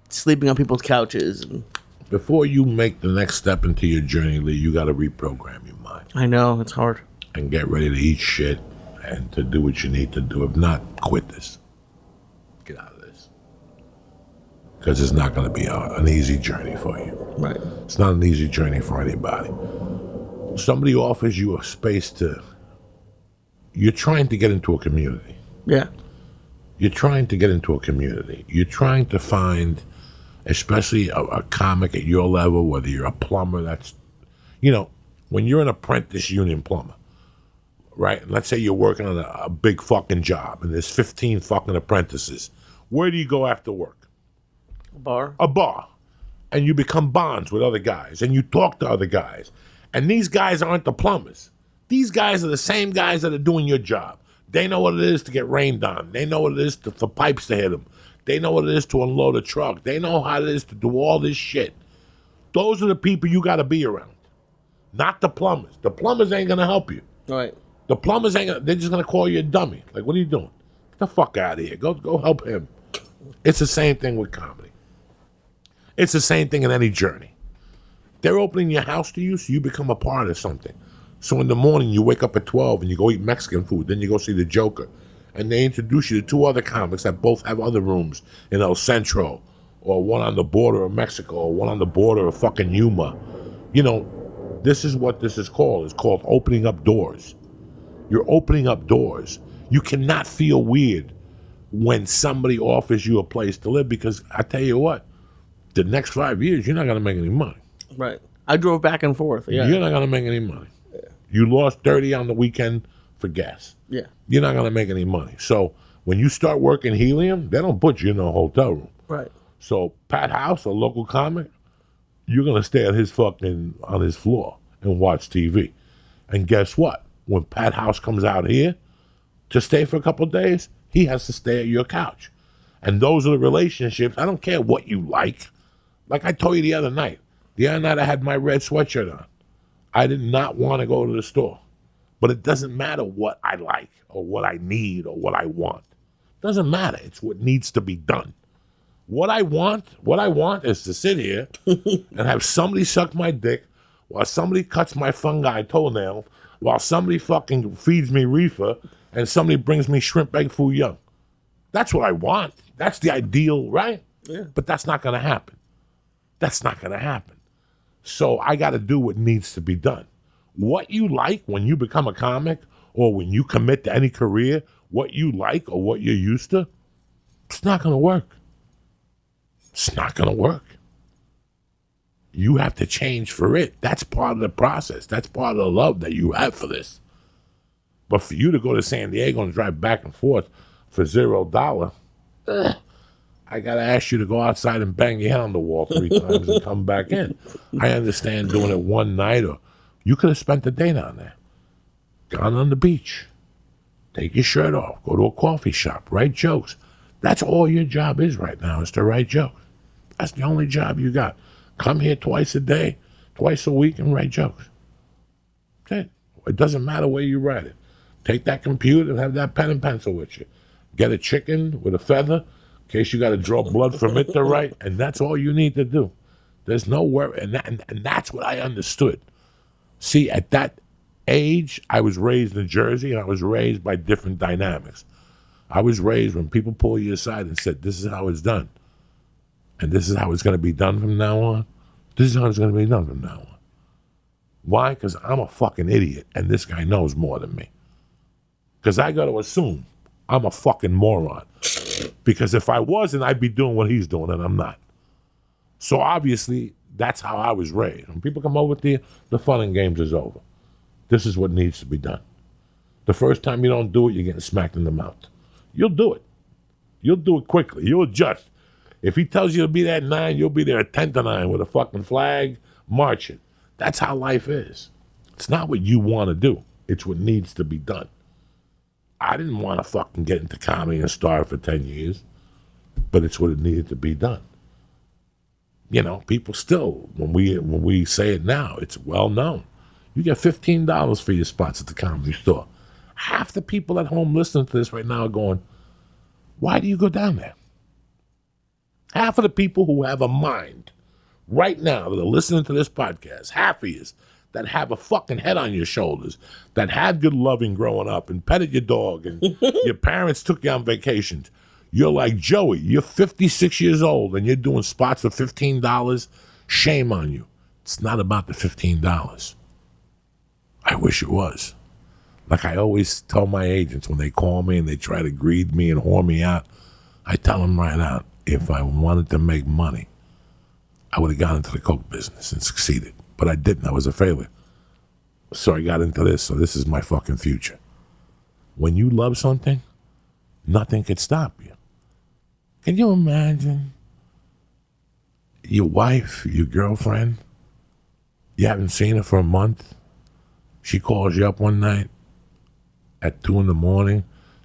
sleeping on people's couches? And Before you make the next step into your journey, Lee, you got to reprogram your mind I know it's hard. And get ready to eat shit and to do what you need to do. If not, quit this. Get out of this. Because it's not going to be a, an easy journey for you. Right. It's not an easy journey for anybody. Somebody offers you a space to. You're trying to get into a community. Yeah. You're trying to get into a community. You're trying to find, especially a, a comic at your level, whether you're a plumber, that's, you know, when you're an apprentice union plumber, right? Let's say you're working on a, a big fucking job and there's 15 fucking apprentices. Where do you go after work? A bar. a bar and you become bonds with other guys and you talk to other guys. And these guys aren't the plumbers. These guys are the same guys that are doing your job. They know what it is to get rained on. They know what it is to, for pipes to hit them. They know what it is to unload a truck. They know how it is to do all this shit. Those are the people you got to be around, not the plumbers. The plumbers ain't going to help you. Right. The plumbers ain't. They're just gonna call you a dummy. Like, what are you doing? Get the fuck out of here. Go, go help him. It's the same thing with comedy. It's the same thing in any journey. They're opening your house to you, so you become a part of something. So in the morning, you wake up at twelve and you go eat Mexican food. Then you go see the Joker, and they introduce you to two other comics that both have other rooms in El Centro, or one on the border of Mexico, or one on the border of fucking Yuma. You know, this is what this is called. It's called opening up doors. You're opening up doors. You cannot feel weird when somebody offers you a place to live because I tell you what, the next five years you're not gonna make any money. Right. I drove back and forth. Yeah. You're not gonna make any money. Yeah. You lost thirty on the weekend for gas. Yeah. You're not gonna make any money. So when you start working helium, they don't put you in a hotel room. Right. So Pat House, a local comic, you're gonna stay at his fucking on his floor and watch TV. And guess what? When Pat House comes out here to stay for a couple days, he has to stay at your couch. And those are the relationships. I don't care what you like. Like I told you the other night. The other night I had my red sweatshirt on. I did not want to go to the store. But it doesn't matter what I like or what I need or what I want. Doesn't matter. It's what needs to be done. What I want, what I want is to sit here and have somebody suck my dick while somebody cuts my fungi toenail, while somebody fucking feeds me reefer, and somebody brings me shrimp egg foo young. That's what I want. That's the ideal, right? Yeah. But that's not going to happen. That's not going to happen. So I got to do what needs to be done. What you like when you become a comic or when you commit to any career, what you like or what you're used to, it's not going to work. It's not going to work. You have to change for it. That's part of the process. That's part of the love that you have for this. But for you to go to San Diego and drive back and forth for zero dollar, I gotta ask you to go outside and bang your head on the wall three times and come back in. I understand doing it one night, or you could have spent the day down there, gone on the beach, take your shirt off, go to a coffee shop, write jokes. That's all your job is right now is to write jokes. That's the only job you got. Come here twice a day, twice a week, and write jokes. It. It doesn't matter where you write it. Take that computer and have that pen and pencil with you. Get a chicken with a feather in case you got to draw blood from it to write, and that's all you need to do. There's no worry, and, that, and, and that's what I understood. See, at that age, I was raised in Jersey, and I was raised by different dynamics. I was raised when people pull you aside and said, "This is how it's done," and this is how it's going to be done from now on. This is how it's going to be done from now on. Why? Because I'm a fucking idiot, and this guy knows more than me. Because I got to assume I'm a fucking moron. Because if I wasn't, I'd be doing what he's doing, and I'm not. So obviously, that's how I was raised. When people come over with the the fun and games is over. This is what needs to be done. The first time you don't do it, you're getting smacked in the mouth. You'll do it. You'll do it quickly. You'll adjust. If he tells you to be there at nine, you'll be there at ten to nine with a fucking flag marching. That's how life is. It's not what you want to do. It's what needs to be done. I didn't want to fucking get into comedy and starve for 10 years, but it's what it needed to be done. You know, people still, when we when we say it now, it's well known. You get $15 for your spots at the comedy store. Half the people at home listening to this right now are going, why do you go down there? Half of the people who have a mind right now that are listening to this podcast, half of you that have a fucking head on your shoulders, that had good loving growing up and petted your dog and your parents took you on vacations. You're like Joey, you're 56 years old and you're doing spots for $15. Shame on you. It's not about the $15. I wish it was. Like I always tell my agents when they call me and they try to greed me and whore me out, I tell them right out, if I wanted to make money, I would have gone into the coke business and succeeded. But I didn't. I was a failure. So I got into this. So this is my fucking future. When you love something, nothing can stop you. Can you imagine your wife, your girlfriend, you haven't seen her for a month? She calls you up one night at two in the morning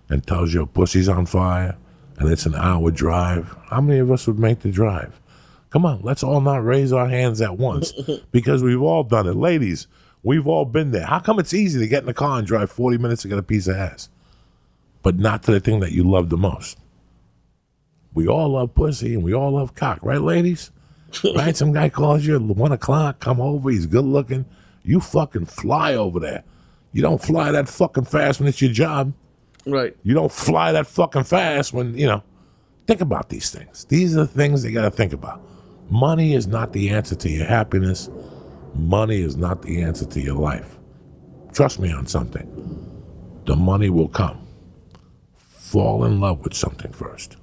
and tells you her pussy's on fire and it's an hour drive. How many of us would make the drive? Come on, let's all not raise our hands at once because we've all done it. Ladies, we've all been there. How come it's easy to get in the car and drive 40 minutes to get a piece of ass, but not to the thing that you love the most? We all love pussy and we all love cock, right, ladies? right? Some guy calls you at one o'clock, come over, he's good looking. You fucking fly over there. You don't fly that fucking fast when it's your job. Right. You don't fly that fucking fast when, you know. Think about these things. These are the things you got to think about. Money is not the answer to your happiness. Money is not the answer to your life. Trust me on something. The money will come. Fall in love with something first.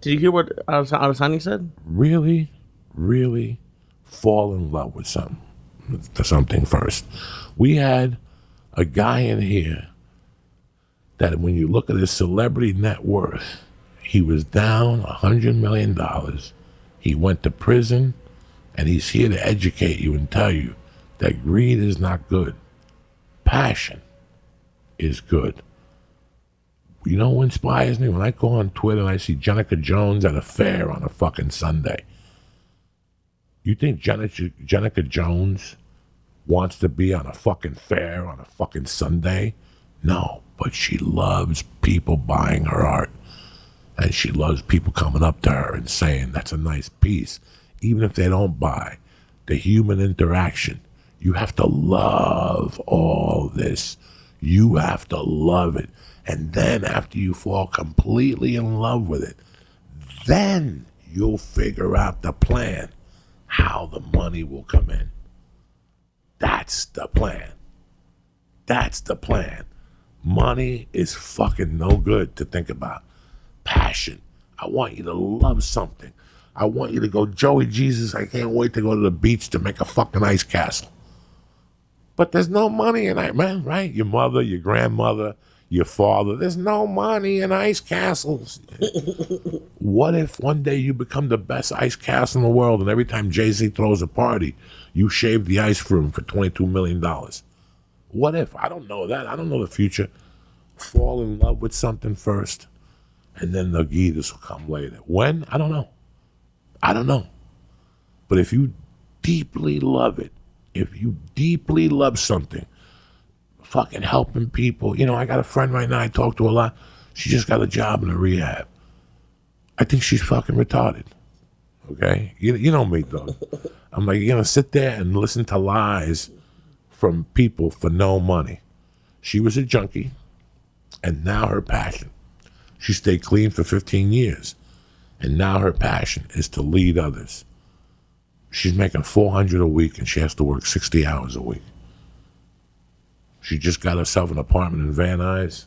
Did you hear what Alessani said? Really, really fall in love with something, something first. We had a guy in here that when you look at his celebrity net worth, he was down a hundred million dollars. He went to prison, and he's here to educate you and tell you that greed is not good. Passion is good. You know what inspires me? When I go on Twitter and I see Jenica Jones at a fair on a fucking Sunday. You think Jenica Jones wants to be on a fucking fair on a fucking Sunday? No, but she loves people buying her art. And she loves people coming up to her and saying, that's a nice piece. Even if they don't buy, the human interaction. You have to love all this. You have to love it. And then after you fall completely in love with it, then you'll figure out the plan, how the money will come in. That's the plan. That's the plan. Money is fucking no good to think about. Passion. I want you to love something. I want you to go, Joey Jesus, I can't wait to go to the beach to make a fucking ice castle. But there's no money in it, man, right? Your mother, your grandmother, your father. There's no money in ice castles. what if one day you become the best ice castle in the world and every time Jay Z throws a party, you shave the ice for him for $22 million? What if? I don't know that. I don't know the future. Fall in love with something first, and then the Gitas will come later. When? I don't know. I don't know. But if you deeply love it, if you deeply love something, fucking helping people. You know, I got a friend right now I talk to a lot. She just got a job in a rehab. I think she's fucking retarded. Okay? You, you know me, though. I'm like, you're going to sit there and listen to lies from people for no money. She was a junkie, and now her passion. She stayed clean for 15 years, and now her passion is to lead others. She's making 400 a week, and she has to work 60 hours a week. She just got herself an apartment in Van Nuys.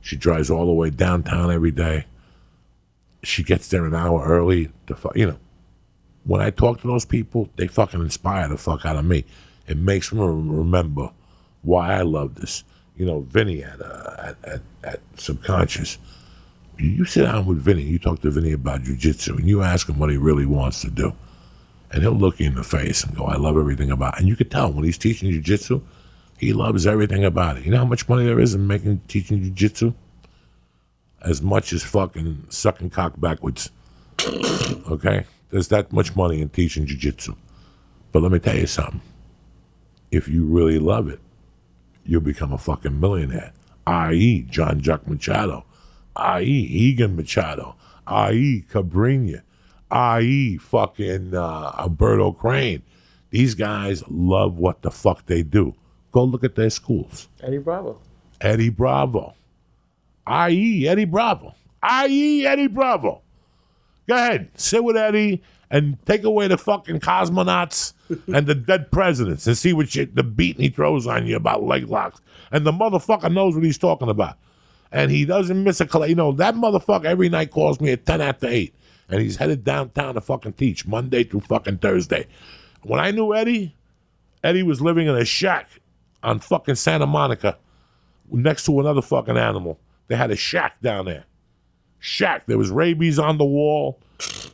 She drives all the way downtown every day. She gets there an hour early. To you know, when I talk to those people, they fucking inspire the fuck out of me. It makes me remember why I love this. You know, Vinny at uh, at, at, at Subconscious. You sit down with Vinny, you talk to Vinny about jujitsu, and you ask him what he really wants to do. And he'll look you in the face and go, I love everything about it. And you can tell when he's teaching jujitsu, he loves everything about it. You know how much money there is in making teaching jujitsu? As much as fucking sucking cock backwards. Okay? There's that much money in teaching jujitsu. But let me tell you something. If you really love it, you'll become a fucking millionaire. I.e. Jean Jacques Machado. I.e. Rigan Machado. I.e. Cabrinha. I.e. fucking uh, Alberto Crane. These guys love what the fuck they do. Go look at their schools. Eddie Bravo. Eddie Bravo. I.E. Eddie Bravo. I.E. Eddie Bravo. Go ahead. Sit with Eddie and take away the fucking cosmonauts and the dead presidents and see what shit, the beating he throws on you about leg locks. And the motherfucker knows what he's talking about. And he doesn't miss a class. You know, that motherfucker every night calls me at 10 after 8. And he's headed downtown to fucking teach Monday through fucking Thursday. When I knew Eddie, Eddie was living in a shack on fucking Santa Monica next to another fucking animal. They had a shack down there. Shack. There was rabies on the wall.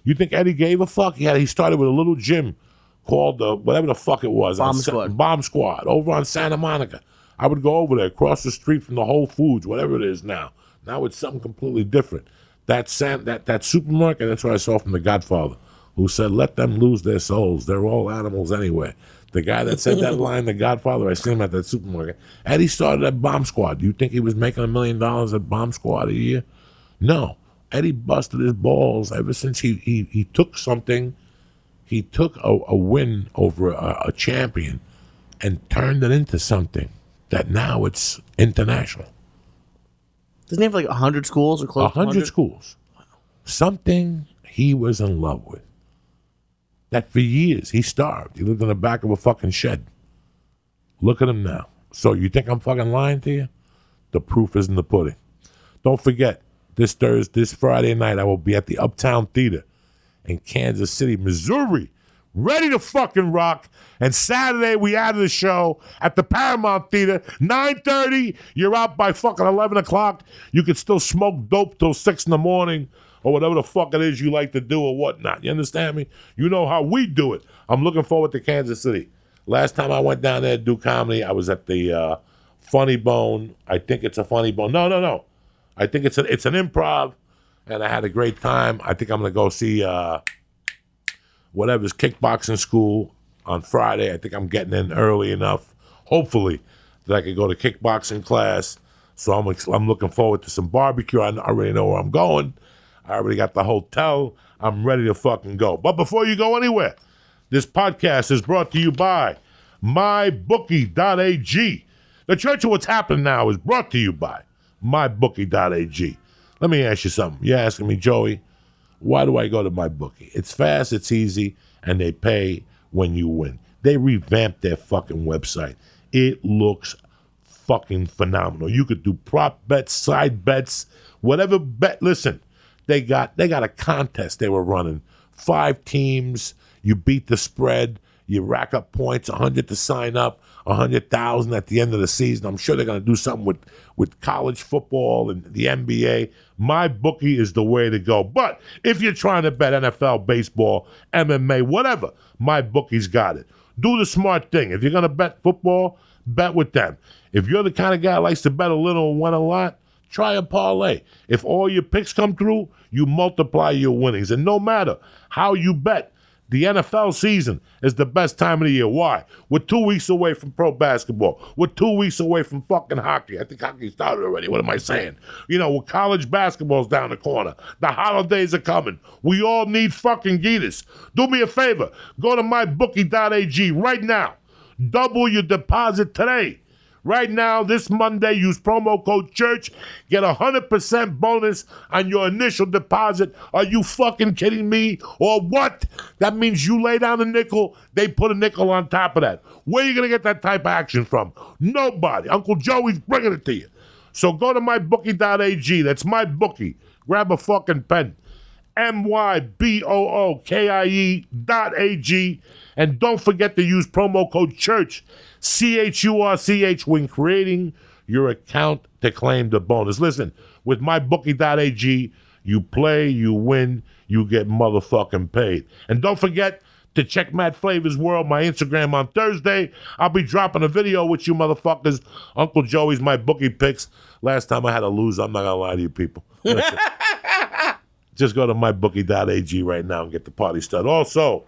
You think Eddie gave a fuck? He had, he started with a little gym called the whatever the fuck it was. Bomb on Sa- Squad. Bomb Squad over on Santa Monica. I would go over there, across the street from the Whole Foods, whatever it is now. Now it's something completely different. That San, that that supermarket. That's what I saw from The Godfather, who said, "Let them lose their souls. They're all animals anyway." The guy that said that line, The Godfather, I seen him at that supermarket. Eddie started at Bomb Squad. Do you think he was making a million dollars at Bomb Squad a year? No. Eddie busted his balls ever since he he, he took something. He took a, a win over a, a champion and turned it into something that now it's international. Doesn't he have like 100 schools or close to 100? schools. Something he was in love with. That for years he starved. He lived in the back of a fucking shed. Look at him now. So you think I'm fucking lying to you? The proof is in the pudding. Don't forget, this Thursday, this Friday night, I will be at the Uptown Theater in Kansas City, Missouri, ready to fucking rock. And Saturday we added the show at the Paramount Theater, 9.30. You're out by fucking 11 o'clock. You can still smoke dope till 6 in the morning or whatever the fuck it is you like to do or whatnot. You understand me? You know how we do it. I'm looking forward to Kansas City. Last time I went down there to do comedy, I was at the uh, Funny Bone. I think it's a Funny Bone. No, no, no. I think it's an it's an improv, and I had a great time. I think I'm gonna go see uh, whatever's kickboxing school on Friday. I think I'm getting in early enough, hopefully, that I can go to kickboxing class. So I'm I'm looking forward to some barbecue. I already know where I'm going. I already got the hotel. I'm ready to fucking go. But before you go anywhere, this podcast is brought to you by mybookie.ag. The Church of What's Happening Now is brought to you by mybookie.ag. Let me ask you something. You're asking me, Joey, why do I go to my bookie? It's fast, it's easy, and they pay when you win. They revamped their fucking website. It looks fucking phenomenal. You could do prop bets, side bets, whatever bet. Listen, they got they got a contest they were running. Five teams, you beat the spread, you rack up points, 100 to sign up, 100,000 at the end of the season. I'm sure they're going to do something with with college football and the NBA. My bookie is the way to go. But if you're trying to bet NFL, baseball, MMA, whatever, my bookie's got it. Do the smart thing. If you're going to bet football, bet with them. If you're the kind of guy that likes to bet a little and win a lot, try a parlay. If all your picks come through, you multiply your winnings. And no matter how you bet, the NFL season is the best time of the year. Why? We're two weeks away from pro basketball. We're two weeks away from fucking hockey. I think hockey started already. What am I saying? You know, college basketball's down the corner. The holidays are coming. We all need fucking Gitas. Do me a favor. Go to mybookie.ag right now. Double your deposit today. Right now, this Monday, use promo code CHURCH. Get a 100% bonus on your initial deposit. Are you fucking kidding me? Or what? That means you lay down a nickel, they put a nickel on top of that. Where are you going to get that type of action from? Nobody. Uncle Joey's bringing it to you. So go to mybookie.ag. That's my bookie. Grab a fucking pen. M Y B O O K I E dot A G. And don't forget to use promo code CHURCH, C H U R C H, when creating your account to claim the bonus. Listen, with mybookie.ag, you play, you win, you get motherfucking paid. And don't forget to check Mad Flavors World, my Instagram on Thursday. I'll be dropping a video with you motherfuckers. Uncle Joey's my bookie picks. Last time I had to lose, I'm not gonna lie to you people. Just go to mybookie.ag right now and get the party started. Also,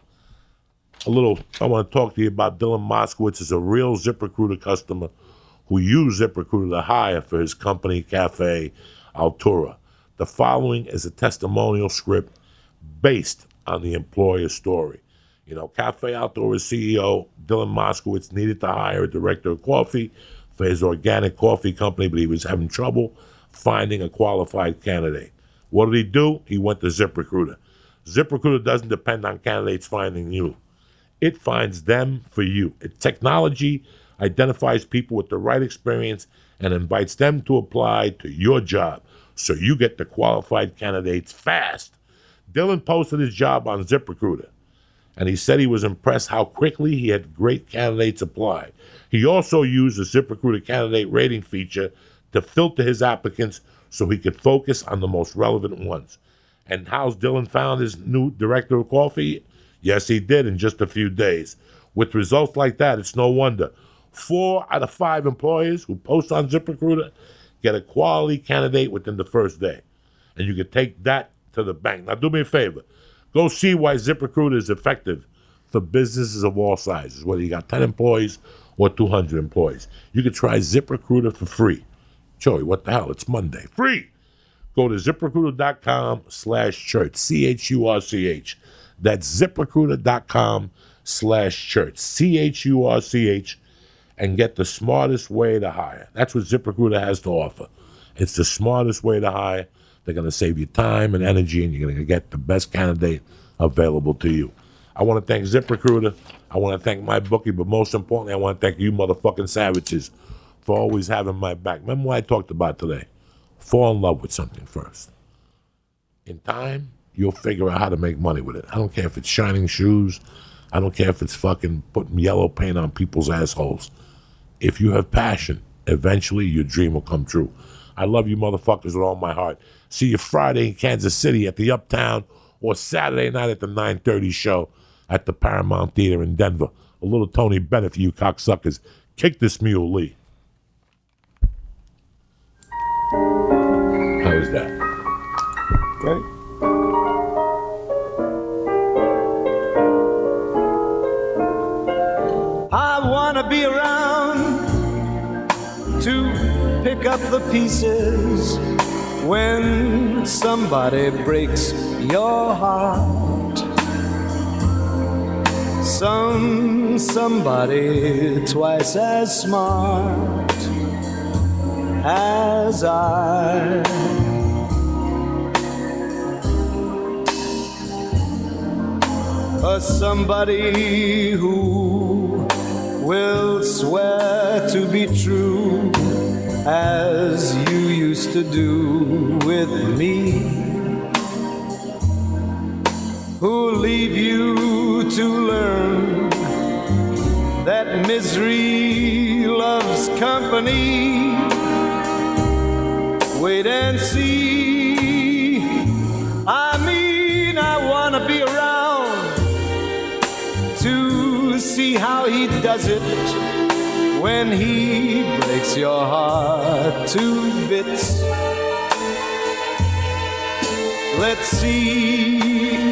a little, I want to talk to you about Dylan Moskowitz is a real ZipRecruiter customer who used ZipRecruiter to hire for his company, Cafe Altura. The following is a testimonial script based on the employer's story. You know, Cafe Altura CEO Dylan Moskowitz needed to hire a director of coffee for his organic coffee company, but he was having trouble finding a qualified candidate. What did he do? He went to ZipRecruiter. ZipRecruiter doesn't depend on candidates finding you. It finds them for you. Technology identifies people with the right experience and invites them to apply to your job so you get the qualified candidates fast. Dylan posted his job on ZipRecruiter and he said he was impressed how quickly he had great candidates apply. He also used the ZipRecruiter candidate rating feature to filter his applicants so he could focus on the most relevant ones. And how's Dylan found his new director of coffee? Yes, he did in just a few days. With results like that, it's no wonder. Four out of five employers who post on ZipRecruiter get a quality candidate within the first day. And you can take that to the bank. Now, do me a favor. Go see why ZipRecruiter is effective for businesses of all sizes, whether you got 10 employees or 200 employees. You can try ZipRecruiter for free. Joey, what the hell? It's Monday. Free. Go to ziprecruiter.com slash church, C H U R C H. That's ziprecruiter.com slash church, C H U R C H, and get the smartest way to hire. That's what ZipRecruiter has to offer. It's the smartest way to hire. They're going to save you time and energy, and you're going to get the best candidate available to you. I want to thank ZipRecruiter. I want to thank my bookie, but most importantly, I want to thank you motherfucking savages for always having my back. Remember what I talked about today? Fall in love with something first. In time, you'll figure out how to make money with it. I don't care if it's shining shoes. I don't care if it's fucking putting yellow paint on people's assholes. If you have passion, eventually your dream will come true. I love you motherfuckers with all my heart. See you Friday in Kansas City at the Uptown or Saturday night at the 9:30 show at the Paramount Theater in Denver. A little Tony Bennett for you cocksuckers. Kick this mule, Lee. Up the pieces when somebody breaks your heart. Some somebody twice as smart as I. A somebody who will swear to be true as you used to do with me. Who'll leave you to learn that misery loves company? Wait and see. I mean, I wanna be around to see how he does it when he breaks your heart to bits. Let's see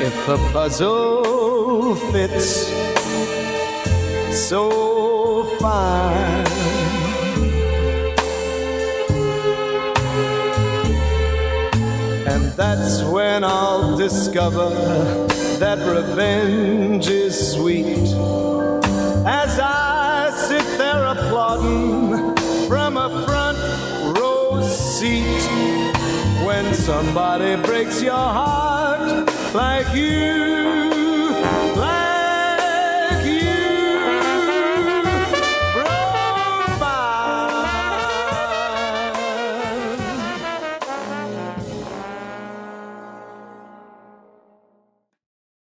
if the puzzle fits so fine. And that's when I'll discover that revenge is sweet. As I from a front row seat. When somebody breaks your heart like you